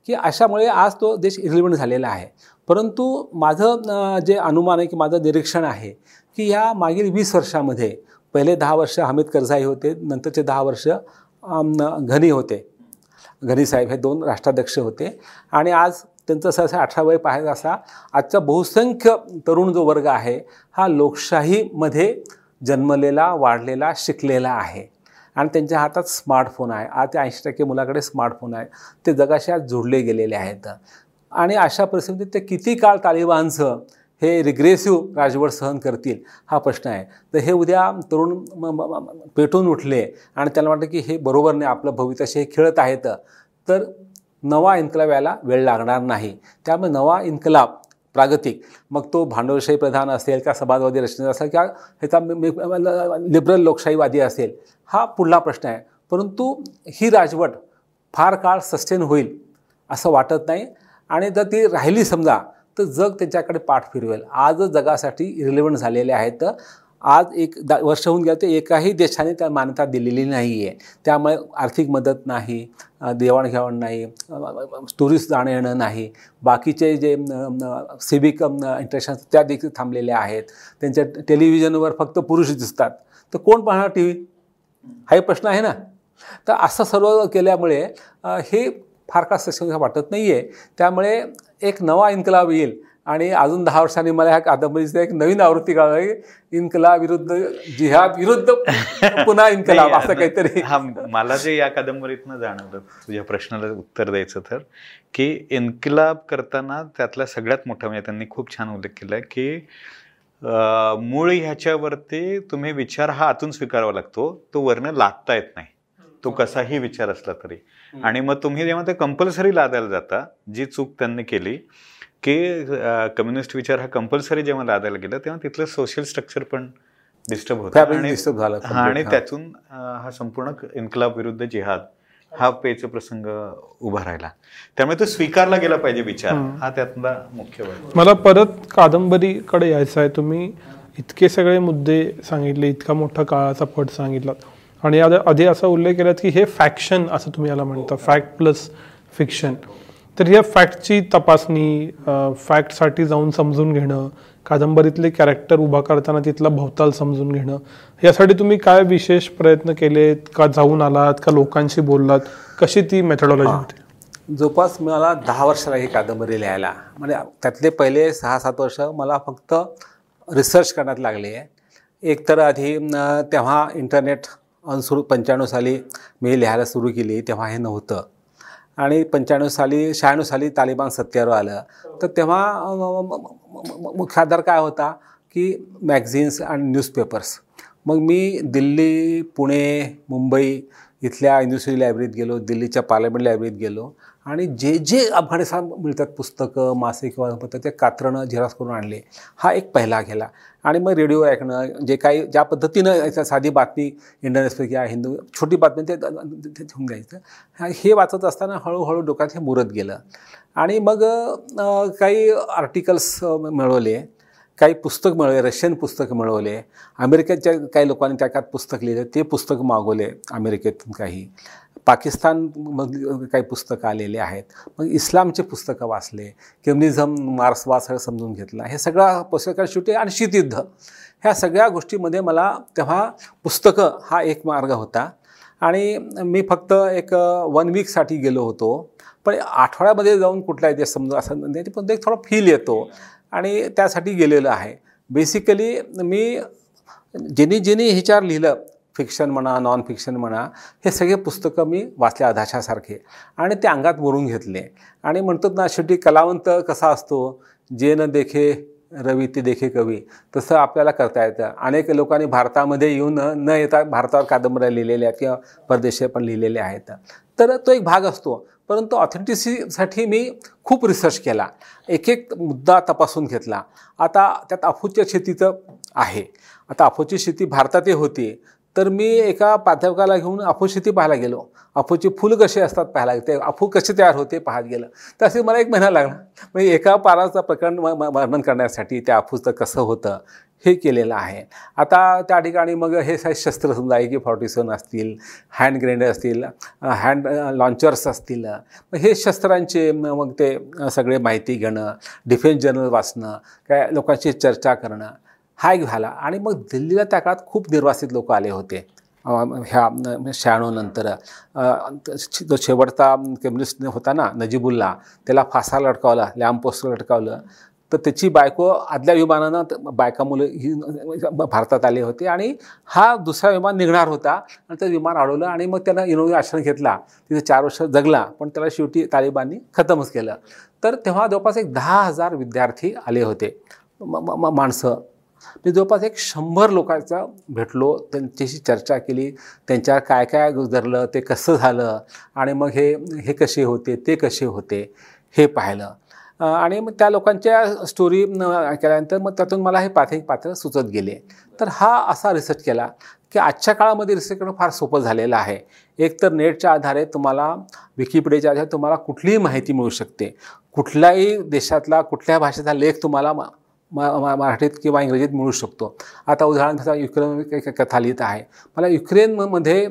की अशामुळे आज तो देश इरिलिव्हंट झालेला आहे. परंतु माझं जे अनुमान आहे की माझं निरीक्षण आहे की ह्या मागील वीस वर्षामध्ये पहिले दहा वर्ष हमीद करझाई होते नंतरचे दहा वर्ष घनी होते. घनी साहेब हे दोन राष्ट्राध्यक्ष होते. आणि आज त्यांचं सहसा अठरा वय पाहायचं असा आजचा बहुसंख्य तरुण जो वर्ग आहे हा लोकशाहीमध्ये जन्मलेला वाढलेला शिकलेला आहे. आणि त्यांच्या हातात स्मार्टफोन आहे. आज त्या ऐंशी टक्के मुलाकडे स्मार्टफोन आहे. ते जगाशी आज जोडले गेलेले आहेत. आणि अशा परिस्थितीत ते किती काळ तालिबानचं हे रिग्रेसिव्ह राजवट सहन करतील हा प्रश्न आहे. तर हे उद्या तरुण पेटून उठले आणि त्यांना वाटतं की हे बरोबर नाही आपलं भवितव्य हे खेळत आहेत तर नवा इन्कलाब यायला वेळ लागणार नाही. त्यामुळे नवा इन्कलाब प्रागतिक. मग तो भांडवलशाही प्रधान असेल का समाजवादी रचनेचा असेल किंवा ह्याचा लिबरल लोकशाहीवादी असेल हा पुढला प्रश्न आहे. परंतु ही राजवट फार काळ सस्टेन होईल असं वाटत नाही. आणि जर ती राहिली समजा तर जग त्याच्याकडे पाठ फिरवेल. आज जगासाठी रिलेव्हंट झालेले आहेत आज एक दा वर्ष होऊन गेलं तर एकाही देशाने त्या मान्यता दिलेली नाही आहे त्यामुळे आर्थिक मदत नाही देवाणघेवाण नाही टुरिस्ट जाणं येणं नाही. बाकीचे जे सिविक इंटरेक्शन त्या देखील थांबलेल्या आहेत. त्यांच्या टेलिव्हिजनवर फक्त पुरुष दिसतात. तर कोण पाहणार टी व्ही हाही प्रश्न आहे ना? तर असं सर्व केल्यामुळे हे फार का सक्षम वाटत नाही आहे त्यामुळे एक नवा इन्कलाब येईल. आणि अजून दहा वर्षांनी मला ह्या कादंबरीचं एक नवीन आवृत्ती कळाली इन्कलाब विरुद्ध जिहाद विरुद्ध पुन्हा इन्कलाब असं काहीतरी. हा मला जे या कादंबरीतनं जाणवलं तुझ्या प्रश्नाला उत्तर द्यायचं तर की इन्कलाब करताना त्यातला सगळ्यात मोठा म्हणजे त्यांनी खूप छान उल्लेख केला की मूळ ह्याच्यावरती तुम्ही विचार हा आतून स्वीकारावा लागतो. तो वर्ण लादता येत नाही. तो कसाही विचार असला तरी. आणि मग तुम्ही जेव्हा ते कंपल्सरी लादायला जाता जी चूक त्यांनी केली की कम्युनिस्ट विचार हा कंपल्सरी जेव्हा लादायला गेला तेव्हा तिथलं सोशल स्ट्रक्चर पण डिस्टर्ब होतं. डिस्टर्ब झालं आणि त्यातून हा संपूर्ण इन्कलाब विरुद्ध जिहाद हा पेच प्रसंग उभा राहिला. त्यामुळे तो स्वीकारला गेला पाहिजे विचार. हा त्यातला मुख्य मला परत कादंबरीकडे यायचं आहे तुम्ही इतके सगळे मुद्दे सांगितले इतका मोठा काळाचा पट सांगितला आणि आधी असा उल्लेख केलात की हे फॅक्शन असं तुम्ही याला म्हणता फॅक्ट प्लस फिक्शन. तर या फॅक्टची तपासणी फॅक्टसाठी जाऊन समजून घेणं कादंबरीतले कॅरेक्टर उभा करताना तिथला भवताल समजून घेणं यासाठी तुम्ही काय विशेष प्रयत्न केलेत? का जाऊन आलात? का लोकांशी बोललात? कशी ती मेथडॉलॉजी होती? जवळपास मला दहा वर्ष लागली कादंबरी लिहायला. म्हणजे त्यातले पहिले सहा सात वर्ष मला फक्त रिसर्च करण्यात लागले. आहे एकतर आधी तेव्हा इंटरनेट सुरू पंच्याण्णव साली मी लिहायला सुरू केली तेव्हा हे नव्हतं. आणि पंच्याण्णव साली शहाण्णव साली तालिबान सत्यावर आलं. तर तेव्हा मुख्य आधार काय होता की मॅगझिन्स आणि न्यूजपेपर्स मग मी दिल्ली पुणे मुंबई इथल्या युनिव्हर्सिटी लायब्ररीत गेलो दिल्लीच्या पार्लमेंट लायब्ररीत गेलो. आणि जे जे अफगाणिस्तान मिळतात पुस्तकं मासिक किंवा पत्र ते कात्रणं झेरॉक्स करून आणले. हा एक पहिला गेला. आणि मग रेडिओ ऐकणं जे काही ज्या पद्धतीनं साधी बातमी इंडियन एक्सप्रेस किंवा हिंदू छोटी बातमी ते ठेवून द्यायचं हे वाचत असताना हळूहळू डोक्यात हे मुरत गेलं. आणि मग काही आर्टिकल्स मिळवले. काही पुस्तक मिळवले रशियन पुस्तक मिळवले. अमेरिकेच्या काही लोकांनी त्या काळात पुस्तक लिहिले ते पुस्तक मागवले अमेरिकेतून काही. पाकिस्तान मग काही पुस्तकं आलेले आहेत. मग इस्लामचे पुस्तकं वाचले कम्युनिझम मार्क्सवाद सगळं समजून घेतला हे सगळं पुस्तकं शेवटी आणि शीतयुद्ध ह्या सगळ्या गोष्टीमध्ये मला तेव्हा पुस्तकं हा एक मार्ग होता. आणि मी फक्त एक वन वीकसाठी गेलो होतो. पण आठवड्यामध्ये जाऊन कुठलाही म्हणजे ते समजा असं त्याची पण एक थोडा फील येतो. आणि त्यासाठी गेलेलं आहे. बेसिकली मी ज्यांनी ज्यांनी ह्याच्यावर लिहिलं फिक्शन म्हणा नॉन फिक्शन म्हणा हे सगळे पुस्तकं मी वाचले अधाशासारखे आणि ते अंगात मोरून घेतले. आणि म्हणतात ना शेवटी कलावंत कसा असतो? जे न देखे रवी ते देखे कवी. तसं आपल्याला करता येतं. अनेक लोकांनी भारतामध्ये येऊन न येता भारतावर कादंबऱ्या लिहिलेल्या किंवा परदेशी पण लिहिलेल्या आहेत. तर तो एक भाग असतो. परंतु ऑथेंटिसिटीसाठी मी खूप रिसर्च केला. एक एक मुद्दा तपासून घेतला. आता त्यात अफूच्या शेतीचं आहे. आता अफूची शेती भारतातही होती. तर मी एका प्राध्यापकाला घेऊन अफू शेती पाहायला गेलो. अफूची फुलं कशी असतात पाहायला ते अफू कसे तयार होते पाहत गेलं. तर असे मला एक महिना लागला. म्हणजे एका पाराचं प्रकरण वर्णन करण्यासाठी त्या अफूचं कसं होतं हे केलेलं आहे. आता त्या ठिकाणी मग हे शस्त्र समजा आहे की फॉर्टी सेवन असतील हँड ग्रेनेड असतील हँड लॉन्चर्स असतील. मग हे शस्त्रांचे मग ते सगळे माहिती घेणं डिफेन्स जर्नल वाचणं काय लोकांशी चर्चा करणं हा एक झाला. आणि मग दिल्लीला त्या काळात खूप निर्वासित लोक आले होते. ह्या शहाणूनंतर जो शेवटचा कम्युनिस्ट होता ना नजीबुल्ला त्याला फासा लटकावला लॅम्प पोस्टर लटकावलं. तर त्याची बायको आदल्या विमानानं बायका मुलं ही भारतात आले होते. आणि हा दुसरा विमान निघणार होता. आणि ते विमान अडवलं आणि मग त्यानं इनोव्ही आश्रम घेतला. तिथे चार वर्ष जगला पण त्याला शेवटी तालिबाननी खतमच केलं. तर तेव्हा जवळपास एक दहा हजार विद्यार्थी आले होते. माणसं. मी जवळपास एक शंभर लोकांचा भेटलो त्यांच्याशी चर्चा केली त्यांच्या काय काय गुजरलं ते कसं झालं आणि मग हे हे कसे होते ते कसे होते हे पाहिलं. आणि मग त्या लोकांच्या स्टोरी केल्यानंतर मग त्यातून मला हे प्राथमिक पात्र सुचत गेले. तर हा असा रिसर्च केला की आजच्या काळामध्ये रिसर्च करणं फार सोपं झालेलं आहे. एक तर नेटच्या आधारे तुम्हाला विकिपीडियाच्या आधारे तुम्हाला कुठलीही माहिती मिळू शकते. कुठल्याही देशातला कुठल्या भाषेचा लेख तुम्हाला मराठीत किंवा इंग्रजीत मिळू शकतो. आता उदाहरण युक्रेन कथा लिहित आहे. मला युक्रेनमध्ये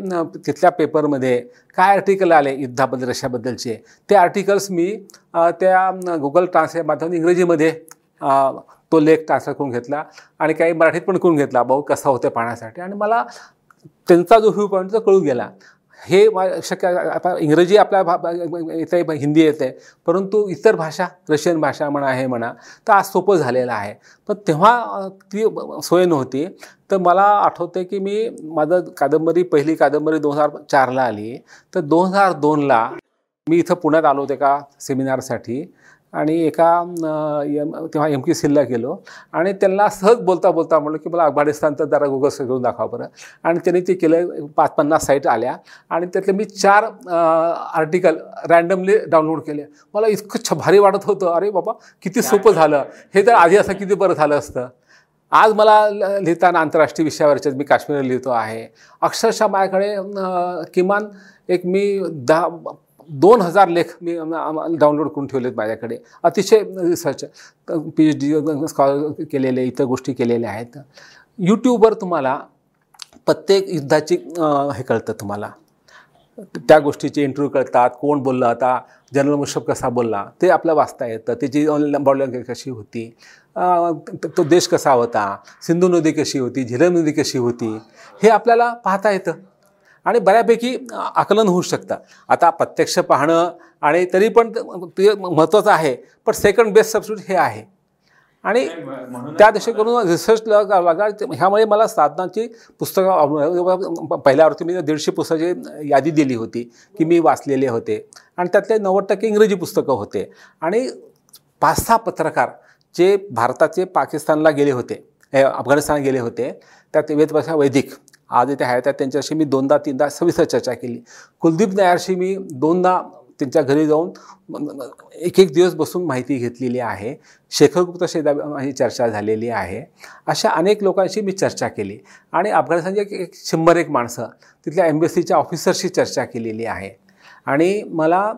तिथल्या पेपरमध्ये काय आर्टिकल आले युद्धाबद्दल रशियाबद्दलचे? ते आर्टिकल्स मी त्या गुगल ट्रान्सलेट माध्यमातून इंग्रजीमध्ये तो लेख ट्रान्सलेट करून घेतला आणि काही मराठीत पण करून घेतला. भाऊ कसा होतं पाहण्यासाठी? आणि मला त्यांचा जो व्ह्यू पॉईंट तो कळून गेला. हे शक्य आता इंग्रजी आपल्या भा येते हिंदी येते परंतु इतर भाषा रशियन भाषा म्हणा आहे म्हणा तर आज सोपं झालेलं आहे. पण तेव्हा ती सोय नव्हती. तर मला आठवते की मी माझं कादंबरी पहिली कादंबरी दोन हजार चारला आली. तर दोन हजार दोनला मी इथं पुण्यात आलो होते का सेमिनारसाठी आणि एका तेव्हा एम के सिलला गेलो आणि त्यांना सहज बोलता बोलता म्हणलं की मला अफगाणिस्तानचं जरा गुगल करून दाखवा बरं. आणि त्यांनी ते केलं पाच पन्नास साईट आल्या आणि त्यातले मी चार आर्टिकल रँडमली डाउनलोड केले. मला इतकं छ भारी वाटत होतं. अरे बाबा किती सोपं झालं. हे तर आधी असं किती बरं झालं असतं. आज मला लिहिताना आंतरराष्ट्रीय विषयावरचे मी काश्मीर लिहितो आहे. अक्षरशः माझ्याकडे किमान एक मी दहा दोन हजार लेख मी डाउनलोड करून ठेवलेत माझ्याकडे. अतिशय research P H D scholar केलेले इतर गोष्टी केलेल्या आहेत. यूट्यूबवर तुम्हाला प्रत्येक युद्धाची हे कळतं तुम्हाला. त्या गोष्टीचे इंटरव्ह्यू कळतात कोण बोलला आता जनरल मुशफ कसा बोलला ते आपल्या वाचता येतं. त्याची बॉडी कशी होती तो देश कसा होता सिंधू नदी कशी होती झिरम नदी कशी होती हे आपल्याला पाहता येतं. आणि बऱ्यापैकी आकलन होऊ शकतं. आता प्रत्यक्ष पाहणं आणि तरी पण ते महत्त्वाचं आहे पण सेकंड बेस्ट सबस्टिट्यूट हे आहे. आणि त्या करून रिसर्च लागा ह्यामुळे मला साधनाची पुस्तकं पहिल्यावरती मी दीडशे पुस्तकाची यादी दिली होती की मी वाचलेले होते. आणि त्यातले नव्वद टक्के इंग्रजी पुस्तकं होते. आणि पाच सहा पत्रकार जे भारताचे पाकिस्तानला गेले होते अफगाणिस्तानला गेले होते त्यात वेदभाषा वैदिक आज इथे आहेत त्यांच्याशी मी दोनदा तीनदा सविस्तर चर्चा केली. कुलदीप नायरशी मी दोनदा त्यांच्या घरी जाऊन एक एक दिवस बसून माहिती घेतलेली आहे. शेखर गुप्ता शेदा माझी चर्चा झालेली आहे. अशा अनेक लोकांशी मी चर्चा केली. आणि अफगाणिस्तानचे एक एक शंभर एक माणसं तिथल्या एम्बेसीच्या ऑफिसरशी चर्चा केलेली आहे. आणि मला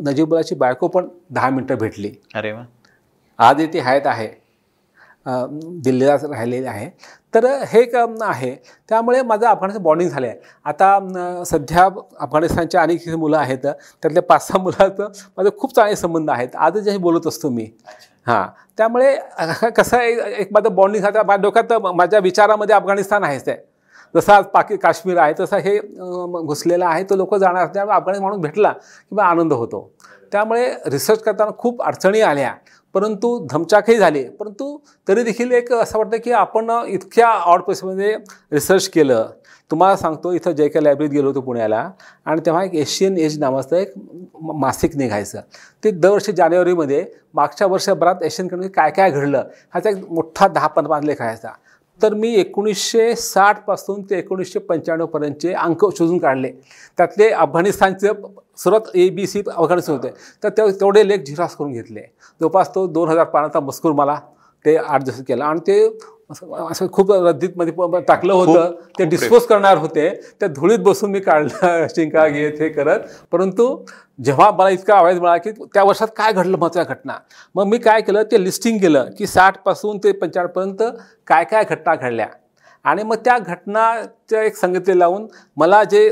नजीबुलाची बायको पण दहा मिनटं भेटली. अरे वा. आज इथे हयात आहे. दिल्लीला राहिलेले आहे. तर हे एक आहे. त्यामुळे माझं अफगाणिस्तान बॉन्डिंग झालं आहे आता सध्या अफगाणिस्तानच्या अनेक मुलं आहेत. त्यातल्या पाच सहा मुलाचं माझं खूप चांगले संबंध आहेत. आजच जे बोलत असतो मी. हां. त्यामुळे कसं आहे एक माझं बॉन्डिंग आता माझ्या डोक्यात माझ्या विचारामध्ये अफगाणिस्तान आहेच आहे जसं आज पाकी काश्मीर आहे तसं हे घुसलेलं आहे. तो लोक जाणार त्यामुळे अफगाणी माणूस भेटला किंवा आनंद होतो. त्यामुळे रिसर्च करताना खूप अडचणी आल्या. परंतु धमचाकही झाले. परंतु तरी देखील एक असं वाटतं की आपण इतक्या ऑड प्लेसमध्ये रिसर्च केलं. तुम्हाला सांगतो इथं जे काही लायब्ररीत गेलो होतो पुण्याला आणि तेव्हा एक एशियन एज नावाचं एक मासिक निघायचं. ते दरवर्षी जानेवारीमध्ये मागच्या वर्षभरात एशियन कंट्री काय काय घडलं ह्याचा एक मोठा दहा पंधरा लेख लिखायचा तर मी एकोणीसशे साठपासून ते एकोणीसशे पंच्याण्णवपर्यंतचे अंक शोधून काढले. त्यातले अफगाणिस्तानचे सर्वात ए बी सी अफगाणिस्तान होते. तर ते तेवढे लेख झिरास करून घेतले. जवळपास तो दोन हजार पानाचा मजकूर मला ते आठ दिवस केला. आणि ते असं खूप रद्दीतमध्ये टाकलं होतं. ते डिस्पोज करणार होते. त्या धुळीत बसून मी काढलं शिंका घेत हे करत. परंतु जेव्हा मला इतका आवाज मिळाला की त्या वर्षात काय घडलं महत्त्वाच्या घटना? मग मी काय केलं? ते लिस्टिंग केलं की साठपासून ते पंच्याण्णवपर्यंत काय काय घटना घडल्या? आणि मग त्या घटनाच्या एक संगती लावून मला जे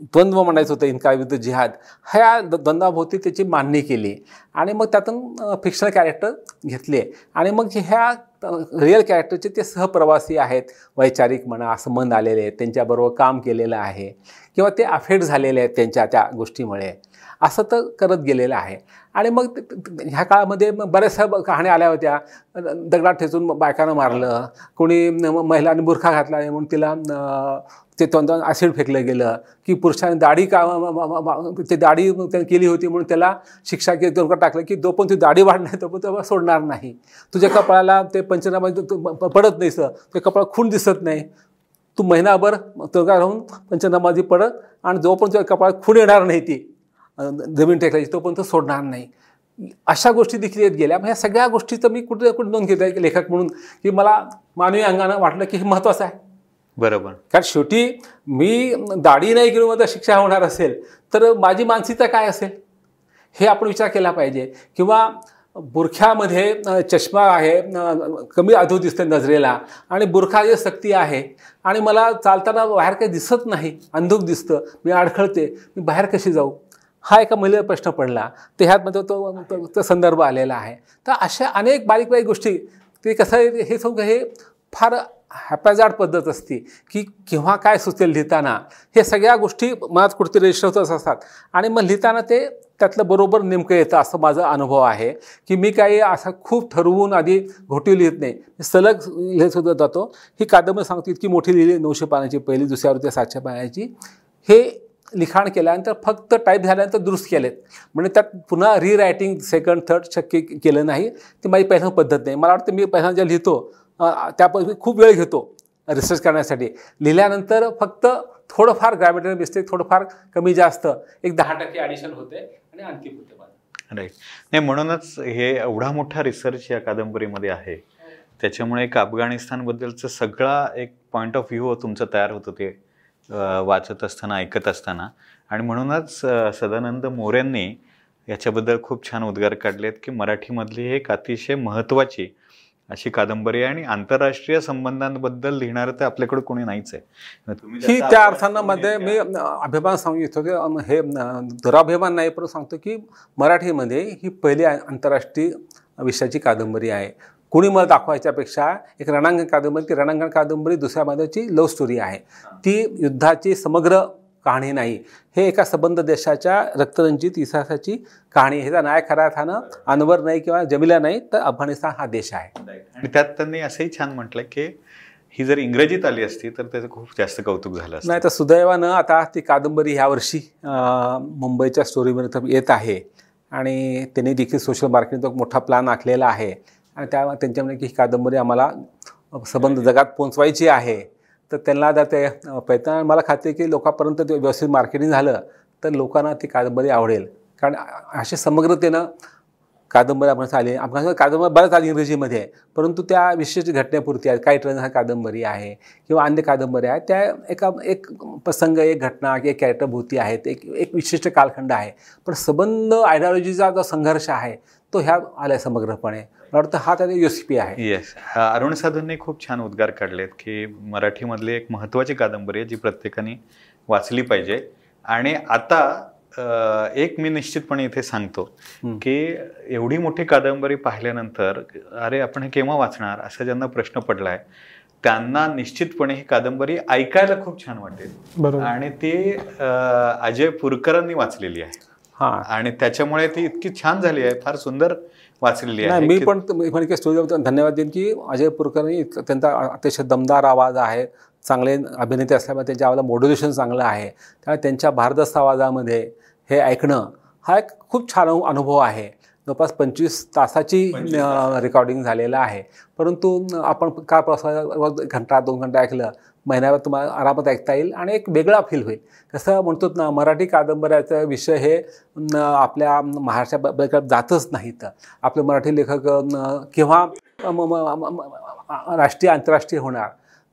द्वंद्व म्हणायचं होतं इन्का विरुद्ध जिहाद ह्या द्वंद्वाभोवती त्याची मांडणी केली. आणि मग त्यातून फिक्शनल कॅरेक्टर घेतले. आणि मग ह्या रिअल कॅरेक्टरचे ते सहप्रवासी आहेत. वैचारिक म्हणा संबंध आलेले आहेत. त्यांच्याबरोबर काम केलेलं आहे. किंवा ते अफेक्ट झालेले आहेत त्यांच्या त्या गोष्टीमुळे. असं तर करत गेलेलं आहे. आणि मग ह्या काळामध्ये बऱ्याचशा कहाण्या आल्या होत्या. दगडात ठेचून बायकानं मारलं. कोणी महिलांनी बुरखा घातला म्हणून तिला ते तोंडावर ॲसिड फेकलं गेलं की पुरुषाने दाढी का ते दाढी त्याने केली होती म्हणून त्याला शिक्षा के टाकलं की जो पण ती दाढी वाढणार तो पण तो सोडणार नाही. तुझ्या कपाळाला ते पंचनामा पडत नाही सर. ते कपाळ खून दिसत नाही. तू महिनाभर तोगा राहून पंचनामाजी पडत आणि जो पण तुझ्या कपाळात खून येणार नाही ती जमीन टेकल्याची तो पण तो सोडणार नाही. अशा गोष्टी देखील येत गेल्या. ह्या सगळ्या गोष्टीचं मी कुठे कुठे नोंद घेत आहे लेखक म्हणून की मला मानवी अंगानं वाटलं की हे महत्त्वाचं आहे. बरोबर. कारण शेवटी मी दाढी नाही किंवा माझा शिक्षा होणार असेल तर माझी मानसिकता काय असेल? हे आपण विचार केला पाहिजे. किंवा बुरख्यामध्ये चष्मा आहे कमी अधू दिसते नजरेला आणि बुरखा जे सक्ती आहे आणि मला चालताना बाहेर काही दिसत नाही अंधूक दिसतं मी अडखळते मी बाहेर कशी जाऊ? हा एका महिलेचा प्रश्न पडला. ते ह्यातमध्ये तो तो संदर्भ आलेला आहे. तर अशा अनेक बारीक बारीक गोष्टी ते कसं हे सगळं हे फार हॅपॅजाड पद्धत असते की केव्हा काय सुचेल लिहिताना हे सगळ्या गोष्टी मनात कुठेतरी रजिस्टर असतात. आणि मग लिहिताना ते त्यातलं बरोबर नेमकं येतं असं माझा अनुभव आहे की मी काही असं खूप ठरवून आधी घोटी लिहित नाही. सलग लिहित सुद्धा जातो. ही कादंबरी सांगतो इतकी मोठी लिहिली नऊशे पानाची पहिली दुसऱ्यावरती सातशे पानाची. हे लिखाण केल्यानंतर फक्त टाईप झाल्यानंतर दुरुस्त केलेत. म्हणजे त्यात पुन्हा रिरायटिंग सेकंड थर्ड शक्य केलं नाही. ती माझी पहिल्या पद्धत नाही. मला वाटतं मी पहिल्यांदा ज्या लिहितो त्यापैकी खूप वेळ घेतो रिसर्च करण्यासाठी. लिहिल्यानंतर फक्त थोडंफार ग्रॅमेटिकल मिस्टेक थोडंफार कमी जास्त एक दहा टक्के ॲडिशन होते आणि अंतिम होते राईट नाही म्हणूनच हे एवढा मोठा रिसर्च या कादंबरीमध्ये आहे. त्याच्यामुळे एक अफगाणिस्तानबद्दलचं सगळा एक पॉईंट ऑफ व्ह्यू तुमचं तयार होतं ते वाचत असताना ऐकत असताना. आणि म्हणूनच सदानंद मोऱ्यांनी याच्याबद्दल खूप छान उद्गार काढलेत की मराठीमधली एक अतिशय महत्त्वाची अशी कादंबरी आहे आणि आंतरराष्ट्रीय संबंधांबद्दल लिहिणारं तर आपल्याकडे कोणी नाहीच आहे. ही त्या अर्थानं मध्ये मी अभिमान सांगू इच्छितो हे दुराभिमान नाही पण सांगतो की मराठीमध्ये ही पहिली आंतरराष्ट्रीय विषयाची कादंबरी आहे. कोणी मला दाखवायच्यापेक्षा एक रणांगण कादंबरी ती रणांगण कादंबरी दुसऱ्या माझ्याची लव्ह स्टोरी आहे. ती युद्धाची समग्र कहाणी नाही. हे एका संबंध देशाच्या रक्तरंजित इतिहासाची कहाणी ह्याचा नायक खऱ्या अर्थानं अनवर नाही किंवा जमिला नाही तर अफगाणिस्तान हा देश आहे. आणि त्यात त्यांनी असंही छान म्हटलं की ही जर इंग्रजीत आली असती तर त्याचं खूप जास्त कौतुक झालं नाही तर सुदैवानं आता ती कादंबरी ह्या वर्षी मुंबईच्या स्टोरीमध्ये येत आहे. आणि त्यांनी देखील सोशल मार्केटिंगचा मोठा प्लॅन आखलेला आहे. आणि त्या त्यांच्यामध्ये की ही कादंबरी आम्हाला संबंध जगात पोचवायची आहे. तर त्यांना जर ते प्रयत्न मला खात्री आहे की लोकांपर्यंत ते व्यवस्थित मार्केटिंग झालं तर लोकांना ती कादंबरी आवडेल. कारण असे समग्रतेनं कादंबरी आपण आली. आपण कादंबरी बऱ्याच आली इंग्रजीमध्ये आहे परंतु त्या विशिष्ट घटनेपुरती आहेत. काही ट्रेन हा कादंबरी आहे किंवा अन्य कादंबऱ्या आहेत. त्या एका एक प्रसंग एक घटना एक कॅरेक्टरभूती आहेत. एक एक विशिष्ट कालखंड आहे. पण संबंध आयडिओलॉजीचा जो संघर्ष आहे तो ह्या आल्या समग्रपणे. मला वाटतं हा त्याचा युएसपी आहे. येस अरुण साधूंनी खूप छान उद्गार काढलेत की मराठीमधली एक महत्त्वाची कादंबरी आहे जी प्रत्येकाने वाचली पाहिजे. आणि आता एक मी निश्चितपणे इथे सांगतो की एवढी मोठी कादंबरी पाहिल्यानंतर अरे आपण हे केव्हा वाचणार असा ज्यांना प्रश्न पडलाय त्यांना निश्चितपणे ही कादंबरी ऐकायला खूप छान वाटेल. आणि ती अजय पुरकरांनी वाचलेली आहे. हा. आणि त्याच्यामुळे ती इतकी छान झाली आहे फार सुंदर वाचलेली आहे मी पण धन्यवाद देईन की अजय पुरकरांनी त्यांचा अतिशय दमदार आवाज आहे चांगले अभिनेते असल्यामुळे त्यांच्या आवाजाला मॉड्युलेशन चांगलं आहे. त्यामुळे त्यांच्या भारदस्त आवाजामध्ये हे ऐकणं हा एक खूप छान अनुभव आहे. जवळपास पंचवीस तासाची रेकॉर्डिंग झालेलं आहे. परंतु आपण का प्रवास घंटा दोन घंटा ऐकलं महिन्यावर तुम्हाला आरामात ऐकता येईल आणि एक वेगळा फील होईल. कसं म्हणतो ना मराठी कादंबऱ्याचा विषय हे आपल्या महाराष्ट्राबद्दल जातच नाहीत आपले मराठी लेखक किंवा राष्ट्रीय आंतरराष्ट्रीय होणार?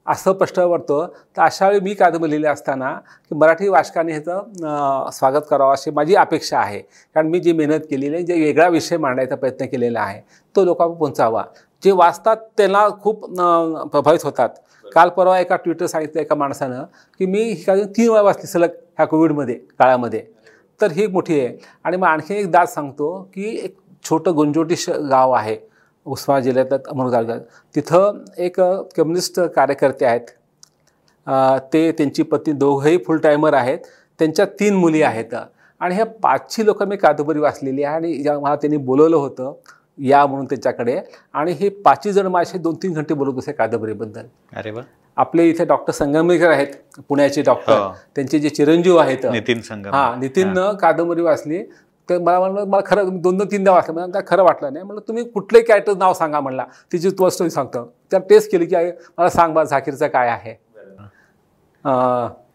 असं प्रश्न वाटतं तर अशा वेळी मी कादंबरी लिहिली असताना की मराठी वाचकाने ह्याचं स्वागत करावं अशी माझी अपेक्षा आहे. कारण मी जी मेहनत केलेली आहे जे वेगळा विषय मांडायचा प्रयत्न केलेला आहे. तो लोकांना पोहोचावा. जे वाचतात त्यांना खूप प्रभावित होतात. काल परवा एका ट्विटर सांगितलं एका माणसानं की मी ही कादंबरी तीन वेळा वाचली सलग ह्या कोविडमध्ये काळामध्ये. तर ही मोठी आहे. आणि मग आणखी एक दाद सांगतो की एक छोटं गुंजोटी गाव आहे. उस्मा जिल्ह्यात अमृत तिथं एक कम्युनिस्ट कार्यकर्ते आहेत. ते त्यांची पत्नी दोघंही फुल टायमर आहेत. त्यांच्या तीन मुली आहेत. आणि ह्या पाचशे लोकं मी कादंबरी वाचलेली आहे आणि ज्या मला त्यांनी बोलवलं होतं या म्हणून त्यांच्याकडे आणि हे पाचही जण माझे दोन तीन घंटे बोलत होते कादंबरीबद्दल. अरे वा. आपले इथे डॉक्टर संगमेकर आहेत पुण्याचे डॉक्टर. हो. त्यांचे जे चिरंजीव आहेत. नितीन संगम हा नितीननं कादंबरी वाचली. तर मला म्हणलं मला खरं दोन दोन तीनदा वाचलं. मला खरं वाटलं नाही? म्हणलं तुम्ही कुठलंही कॅरेक्टर नाव सांगा म्हणला. तिची तू स्टोरी सांगतो. त्या टेस्ट केली की मला सांग बा झाकीरचं काय आहे.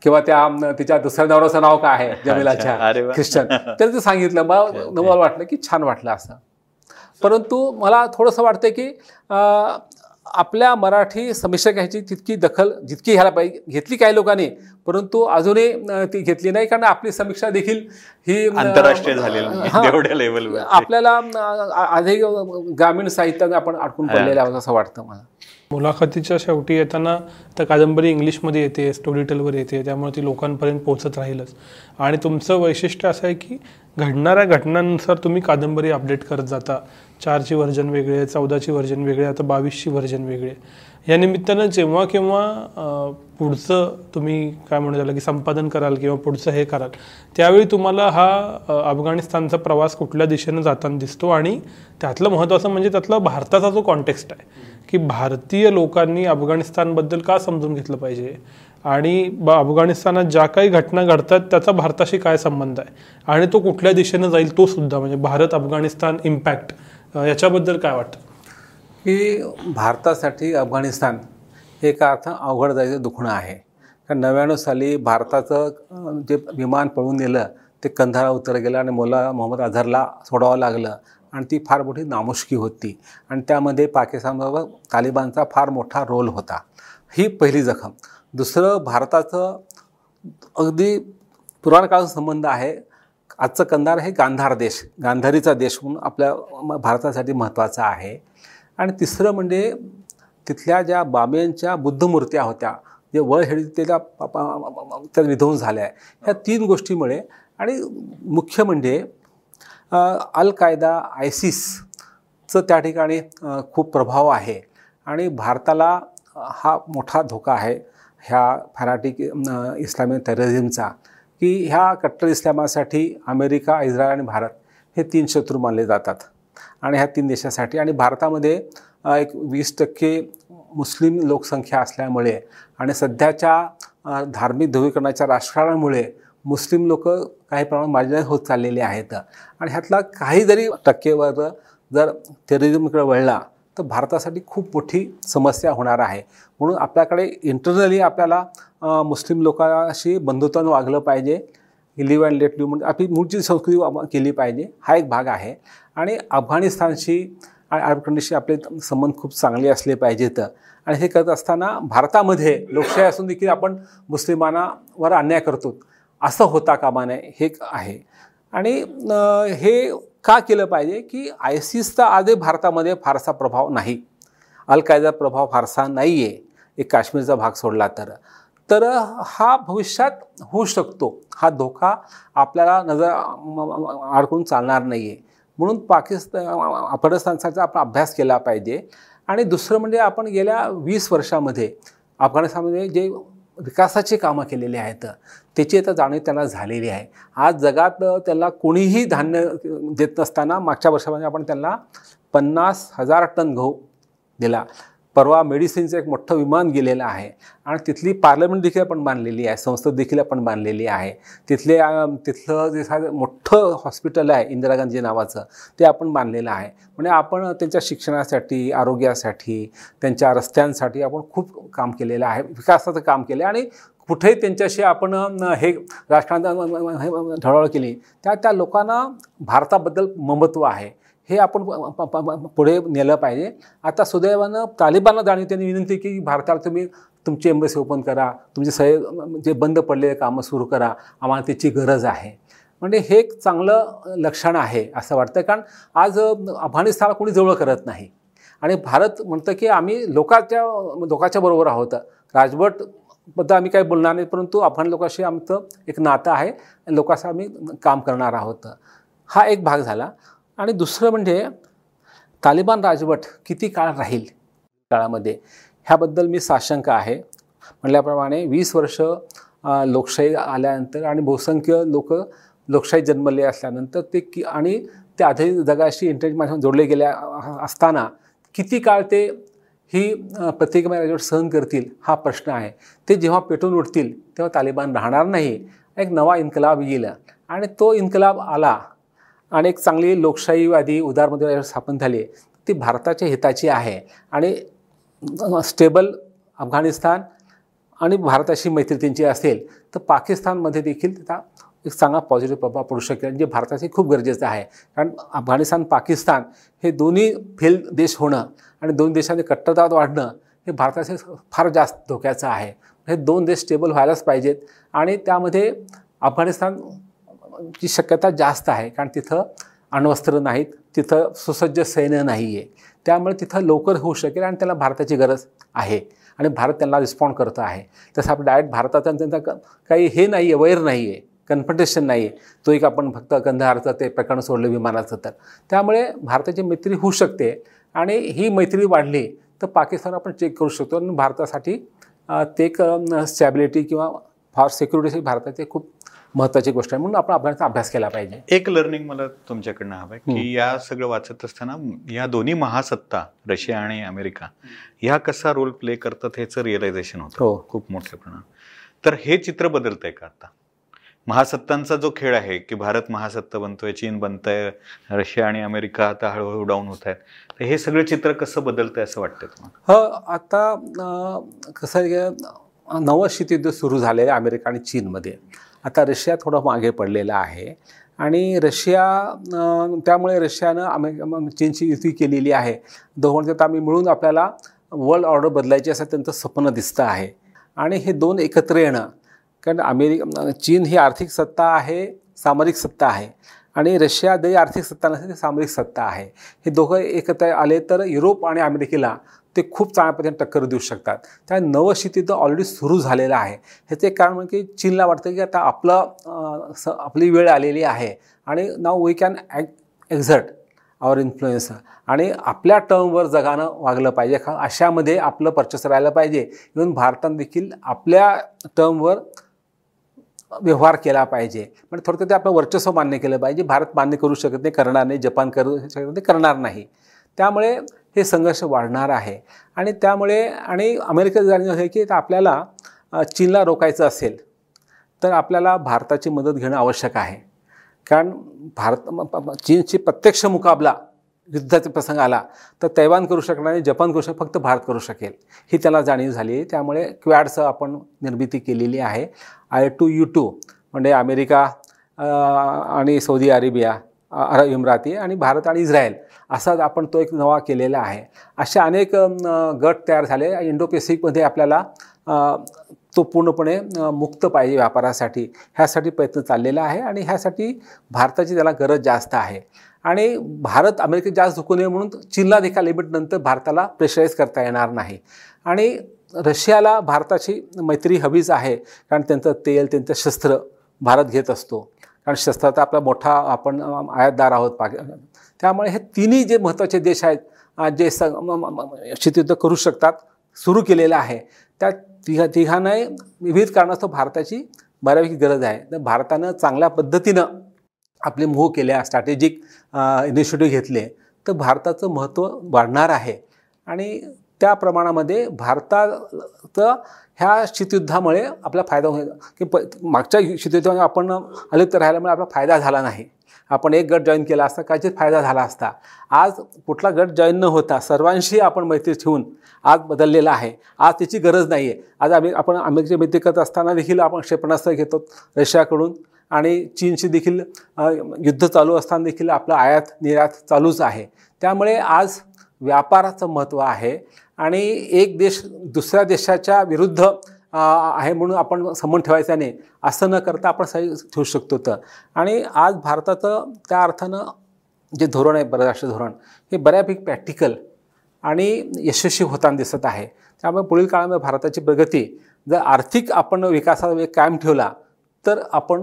किंवा त्या तिच्या दुसऱ्या नवऱ्याचं नाव काय आहे जमिलाच्या ख्रिश्चन. तर ते सांगितलं. मला मला वाटलं की छान वाटलं असं. परंतु मला थोडंसं वाटतं की आपल्या मराठी समीक्षा घ्यायची तितकी दखल जितकी घ्यायला पाहिजे घेतली काही लोकांनी परंतु अजूनही ती घेतली नाही कारण आपली समीक्षा देखील ही आंतरराष्ट्रीय झालेली आपल्याला अधिक ग्रामीण साहित्याने आपण अडकून पडलेले आहोत असं वाटतं मला. मुलाखतीच्या शेवटी येताना तर कादंबरी इंग्लिशमध्ये येते स्टोरी टेलवर येते त्यामुळे ती लोकांपर्यंत पोहोचत राहीलच. आणि तुमचं वैशिष्ट्य असं आहे की घडणाऱ्या घटनांनुसार तुम्ही कादंबरी अपडेट करत जाता. चारची व्हर्जन वेगळे चौदाची व्हर्जन वेगळे आता बावीसची व्हर्जन वेगळे या निमित्तानं जेव्हा केव्हा पुढचं तुम्ही काय म्हणू झालं की संपादन कराल किंवा पुढचं हे कराल त्यावेळी तुम्हाला हा अफगाणिस्तानचा प्रवास कुठल्या दिशेनं जाताना दिसतो आणि त्यातलं महत्त्वाचं म्हणजे त्यातला भारताचा जो कॉन्टेक्स्ट आहे. की भारतीय लोकांनी अफगाणिस्तानबद्दल का समजून घेतलं पाहिजे? आणि ब अफगाणिस्तानात ज्या काही घटना घडतात त्याचा भारताशी काय संबंध आहे? आणि तो कुठल्या दिशेनं जाईल तो सुद्धा म्हणजे भारत अफगाणिस्तान इम्पॅक्ट याच्याबद्दल काय वाटतं? की भारतासाठी अफगाणिस्तान हे का अर्थ अवघड जायचं दुखणं आहे. कारण नव्याण्णव साली भारताचं जे विमान पळून नेलं ते कंधारा उतर गेलं आणि मोला मोहम्मद अझहरला सोडावं लागलं. आणि ती फार मोठी नामुष्की होती आणि त्यामध्ये पाकिस्तानबरोबर तालिबानचा फार मोठा रोल होता ही पहिली जखम दुसरं भारताचं अगदी पुराणकाळ संबंध आहे आजचं कंधार हे गांधार देश गांधारीचा देश म्हणून आपल्या भारतासाठी महत्त्वाचा आहे आणि तिसरं म्हणजे तिथल्या ज्या बामियांच्या बुद्धमूर्त्या होत्या जे वळ त्याला त्या विध्वंस झाल्या ह्या तीन गोष्टीमुळे आणि मुख्य म्हणजे अल कायदा आयसिसचं त्या ठिकाणी खूप प्रभाव आहे. आणि भारताला हा मोठा धोका आहे ह्या फॅनाटिक इस्लामिक टेररिझमचा की ह्या कट्टर इस्लामासाठी अमेरिका इस्रायल आणि भारत हे तीन शत्रू मानले जातात. आणि ह्या तीन देशासाठी आणि भारतामध्ये एक वीस टक्के मुस्लिम लोकसंख्या असल्यामुळे आणि सध्याच्या धार्मिक ध्रुवीकरणाच्या राजकारणामुळे मुस्लिम लोक काही प्रमाणात मार्जिनाइज होत चाललेले आहेत. आणि ह्यातला काही जरी टक्केवर जर टेररिझमकडे वळला तर भारतासाठी खूप मोठी समस्या होणार आहे. म्हणून आपल्याकडे इंटरनली आपल्याला मुस्लिम लोकांशी बंधुत्वानं वागलं पाहिजे. लिव्ह अँड लेट लिव्ह म्हणजे आपली मूळची संस्कृती वा- केली पाहिजे. हा एक भाग आहे. आणि अफगाणिस्तानशी आणि अरब कंट्रीशी आपले संबंध खूप चांगले असले पाहिजेत. आणि हे करत असताना भारतामध्ये लोकशाही असून देखील आपण मुस्लिमांवर अन्याय करतो. असं होता कामा नये हे आहे. आणि हे का केलं पाहिजे की आयसिसचा आजही भारतामध्ये फारसा प्रभाव नाही. अल कायदा प्रभाव फारसा नाही आहे एक काश्मीरचा भाग सोडला तर. तर हा भविष्यात होऊ शकतो. हा धोका आपल्याला नजर अडकून चालणार नाही आहे म्हणून पाकिस्तान अफगाणिस्तानचा आपण अभ्यास केला पाहिजे. आणि दुसरं म्हणजे आपण गेल्या वीस वर्षामध्ये अफगाणिस्तानमध्ये जे विकासाची कामं केलेली आहेत. त्याची आता जाणीव त्यांना झालेली आहे. आज जगात त्याला कोणीही धान्य देत नसताना मागच्या वर्षामध्ये आपण त्यांना पन्नास हजार टन गहू दिला. परवा मेडिसिनचं एक मोठं विमान गेलेलं आहे. आणि तिथली पार्लमेंट देखील आपण बांधलेली आहे. संसद देखील आपण बांधलेली आहे. तिथले तिथलं जे साधं मोठं हॉस्पिटल आहे इंदिरा गांधी नावाचं ते आपण बांधलेलं आहे. म्हणजे आपण त्यांच्या शिक्षणासाठी आरोग्यासाठी त्यांच्या रस्त्यांसाठी आपण खूप काम केलेलं आहे. विकासाचं काम केलं आहे आणि कुठेही त्यांच्याशी आपण हे राजकारणात ढळाळ केली त्या त्या लोकांना भारताबद्दल ममत्व आहे. हे आपण पुढे नेलं पाहिजे. आता सुदैवानं तालिबानला जाणीव त्यांनी विनंती की भारताला तुम्ही तुमची एम्बसी ओपन करा तुमचे सगळे जे बंद पडलेले कामं सुरू करा आम्हाला त्याची गरज आहे. म्हणजे हे एक चांगलं लक्षण आहे असं वाटतं कारण आज अफगाणिस्तानला कोणी जवळ करत नाही. आणि भारत म्हणतं की आम्ही लोकाच्या लोकाच्या बरोबर आहोत. राजवटबद्दल आम्ही काही बोलणार नाही परंतु अफगाण लोकांशी आमचं एक नातं आहे. लोकांचं आम्ही काम करणार आहोत. हा एक भाग झाला. आणि दुसरं म्हणजे तालिबान राजवट किती काळ राहील काळामध्ये? ह्याबद्दल मी साशंक आहे. म्हटल्याप्रमाणे वीस वर्ष लोकशाही आल्यानंतर आणि बहुसंख्य लोक लोकशाही जन्मले असल्यानंतर ते की आणि ते आधी जगाशी इंटरनेट माध्यमातून जोडले गेल्या असताना किती काळ ते ही अ, राजवट सहन करतील हा प्रश्न आहे. ते जेव्हा पेटून उठतील तेव्हा तालिबान राहणार नाही. एक नवा इन्कलाब येईल आणि तो इन्कलाब आला आणि एक चांगली लोकशाहीवादी उदारमध्ये स्थापन झाली ती भारताच्या हिताची आहे. आणि स्टेबल अफगाणिस्तान आणि भारताशी मैत्री त्यांची असेल तर पाकिस्तानमध्ये देखील त्याचा एक चांगला पॉझिटिव्ह प्रभाव पडू शकेल. जे भारतासाठी खूप गरजेचं आहे. कारण अफगाणिस्तान पाकिस्तान हे दोन्ही फेल देश होणं आणि दोन देशांचे कट्टरतावाद वाढणं हे भारतासाठी फार जास्त धोक्याचं आहे. हे दोन देश स्टेबल व्हायलाच पाहिजेत. आणि त्यामध्ये अफगाणिस्तान ची शक्यता जास्त आहे. कारण तिथं अण्वस्त्र नाहीत तिथं सुसज्ज सैन्य नाही आहे त्यामुळे तिथं लवकर होऊ शकेल आणि त्याला भारताची गरज आहे. आणि भारत त्यांना रिस्पॉन्ड करत आहे. तसं आपण डायरेक्ट भारतात आणि त्यांचा काही हे नाही आहे वैर नाही आहे कन्फंटेशन नाही आहे तो एक आपण फक्त कंधारचं ते प्रकरण सोडलं विमानाचं तर. त्यामुळे भारताची मैत्री होऊ शकते. आणि ही मैत्री वाढली तर पाकिस्तान आपण चेक करू शकतो. आणि भारतासाठी ते एक स्टॅबिलिटी किंवा फॉर सिक्युरिटीसाठी भारताचे खूप महत्त्वाची गोष्ट आहे म्हणून आपण अभ्यासाचा अभ्यास केला पाहिजे. एक लर्निंग मला तुमच्याकडनं हवं आहे की या सगळं वाचत असताना या दोन्ही महासत्ता रशिया आणि अमेरिका ह्या कसा रोल प्ले करतात ह्याचं रिअलायझेशन होतं. हो. खूप मोठ्या प्रमाणात. तर हे चित्र बदलतंय का आता? महासत्तांचा जो खेळ आहे की भारत महासत्ता बनतोय चीन बनतंय रशिया आणि अमेरिका आता हळूहळू डाऊन होत आहेत. तर हे सगळं चित्र कसं बदलतंय असं वाटतंय तुम्हाला? हो आता अं, कसं आहे नवं शीतयुद्ध सुरू झालेलं आहे अमेरिका आणि चीनमध्ये. आता रशिया थोडं मागे पडलेला आहे. आणि रशिया त्यामुळे रशियानं आम्ही चीनची युती केलेली आहे. दोघांच्यात आम्ही मिळून आपल्याला वर्ल्ड ऑर्डर बदलायची असं त्यांचं स्वप्न दिसतं आहे. आणि हे दोन एकत्र येणं कारण अमेरिका चीन ही आर्थिक सत्ता आहे सामरिक सत्ता आहे. आणि रशिया जरी आर्थिक सत्ता नसते ती सामरिक सत्ता आहे. हे दोघं एकत्र आले तर युरोप आणि अमेरिकेला ते खूप चांगल्या पद्धतीने टक्कर देऊ शकतात. त्या नवं शीतयुद्ध ऑलरेडी सुरू झालेलं आहे. ह्याचं एक कारण म्हणजे की चीनला वाटतं की आता आपलं स आपली वेळ आलेली आहे. आणि नाव we can exert our influence आणि आपल्या टर्मवर जगानं वागलं पाहिजे. का अशामध्ये आपलं पर्चेस राहिलं पाहिजे. इव्हन भारतात देखील आपल्या टर्मवर व्यवहार केला पाहिजे. म्हणजे थोडक्यात ते आपलं वर्चस्व मान्य केलं पाहिजे. भारत मान्य करू शकत नाही करणार नाही. जपान करू शकत नाही करणार नाही. त्यामुळे हे संघर्ष वाढणार आहे. आणि त्यामुळे आणि अमेरिकेचं जाणीव आहे की आपल्याला चीनला रोखायचं असेल तर आपल्याला भारताची मदत घेणं आवश्यक आहे. कारण भारत चीनची प्रत्यक्ष मुकाबला युद्धाचा प्रसंग आला तर तैवान करू शकणार नाही जपान करू शक फक्त भारत करू शकेल. ही त्याला जाणीव झाली. आहे त्यामुळे क्वॅडचं आपण निर्मिती केलेली आहे. आय टू यू टू म्हणजे अमेरिका आणि सौदी अरेबिया अरब इमराती आणि भारत आणि इस्रायल. असा आपण तो एक नवा केलेला आहे. असे अनेक गट तयार झाले. इंडो पेसिफिकमध्ये आपल्याला तो पूर्णपणे मुक्त पाहिजे व्यापारासाठी. ह्यासाठी प्रयत्न चाललेला आहे आणि ह्यासाठी भारताची त्याला गरज जास्त आहे. आणि भारत अमेरिकेत जास्त झुकू नये म्हणून चीनला देखील लिमिटनंतर भारताला प्रेशराईज करता येणार नाही. आणि रशियाला भारताची मैत्री हवीच आहे. कारण त्यांचं तेल त्यांचं शस्त्र भारत घेत असतो. कारण शस्त्राचा आपला मोठा आपण आयातदार आहोत पाक त्यामुळे हे तिन्ही जे महत्त्वाचे देश आहेत जे स शीतयुद्ध करू शकतात सुरू केलेलं आहे त्या तिघा तिघांनाही विविध कारणास्तव भारताची बऱ्यापैकी गरज आहे. तर भारतानं चांगल्या पद्धतीनं आपले मोह केल्या स्ट्रॅटेजिक इनिशिएटिव्ह घेतले तर भारताचं महत्त्व वाढणार आहे. आणि त्या प्रमाणामध्ये भारताचं ह्या शीतयुद्धामुळे आपला फायदा होईल. की प मागच्या शीतयुद्धामध्ये आपण अलिप्त राहिल्यामुळे आपला फायदा झाला नाही. आपण एक गट जॉईन केला असता काहीच फायदा झाला असता. आज कुठला गट जॉईन न होता सर्वांशी आपण मैत्री ठेवून आज बदललेला आहे. आज त्याची गरज नाही आहे आज आम्ही आपण अमेरिकेची मैत्री करत असताना देखील आपण क्षेपणास्त्र घेतो रशियाकडून. आणि चीनशी देखील युद्ध चालू असताना देखील आपला आयात निर्यात चालूच आहे. त्यामुळे आज व्यापाराचं महत्त्व आहे. आणि एक देश दुसऱ्या देशाच्या विरुद्ध आहे म्हणून आपण संबंध ठेवायचा नाही असं न करता आपण सही ठेवू शकतो तर. आणि आज भारताचं त्या अर्थानं जे धोरण आहे परराष्ट्र धोरण हे बऱ्यापैकी प्रॅक्टिकल आणि यशस्वी होताना दिसत आहे. त्यामुळे पुढील काळामध्ये भारताची प्रगती जर आर्थिक आपण विकासाचा कायम ठेवला तर आपण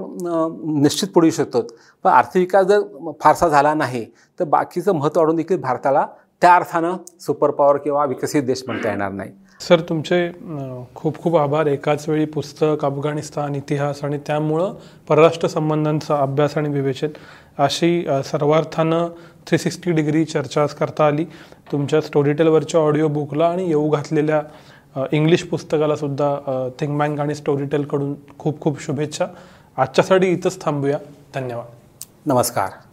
निश्चित पुढू शकतो. पण आर्थिक विकास जर फारसा झाला नाही तर बाकीचं महत्त्व वाढून देखील भारताला त्या अर्थानं सुपर पॉवर किंवा विकसित देश म्हणता येणार नाही. सर तुमचे खूप खूप आभार. एकाच वेळी पुस्तक अफगाणिस्तान इतिहास आणि त्यामुळं परराष्ट्र संबंधांचा अभ्यास आणि विवेचन अशी सर्वार्थानं थ्री सिक्स्टी डिग्री चर्चा करता आली. तुमच्या स्टोरीटेलवरच्या ऑडिओ बुकला आणि येऊ घातलेल्या इंग्लिश पुस्तकाला सुद्धा थिंक बँक आणि स्टोरीटेलकडून खूप खूप शुभेच्छा. आजच्यासाठी इथंच थांबूया. धन्यवाद. नमस्कार.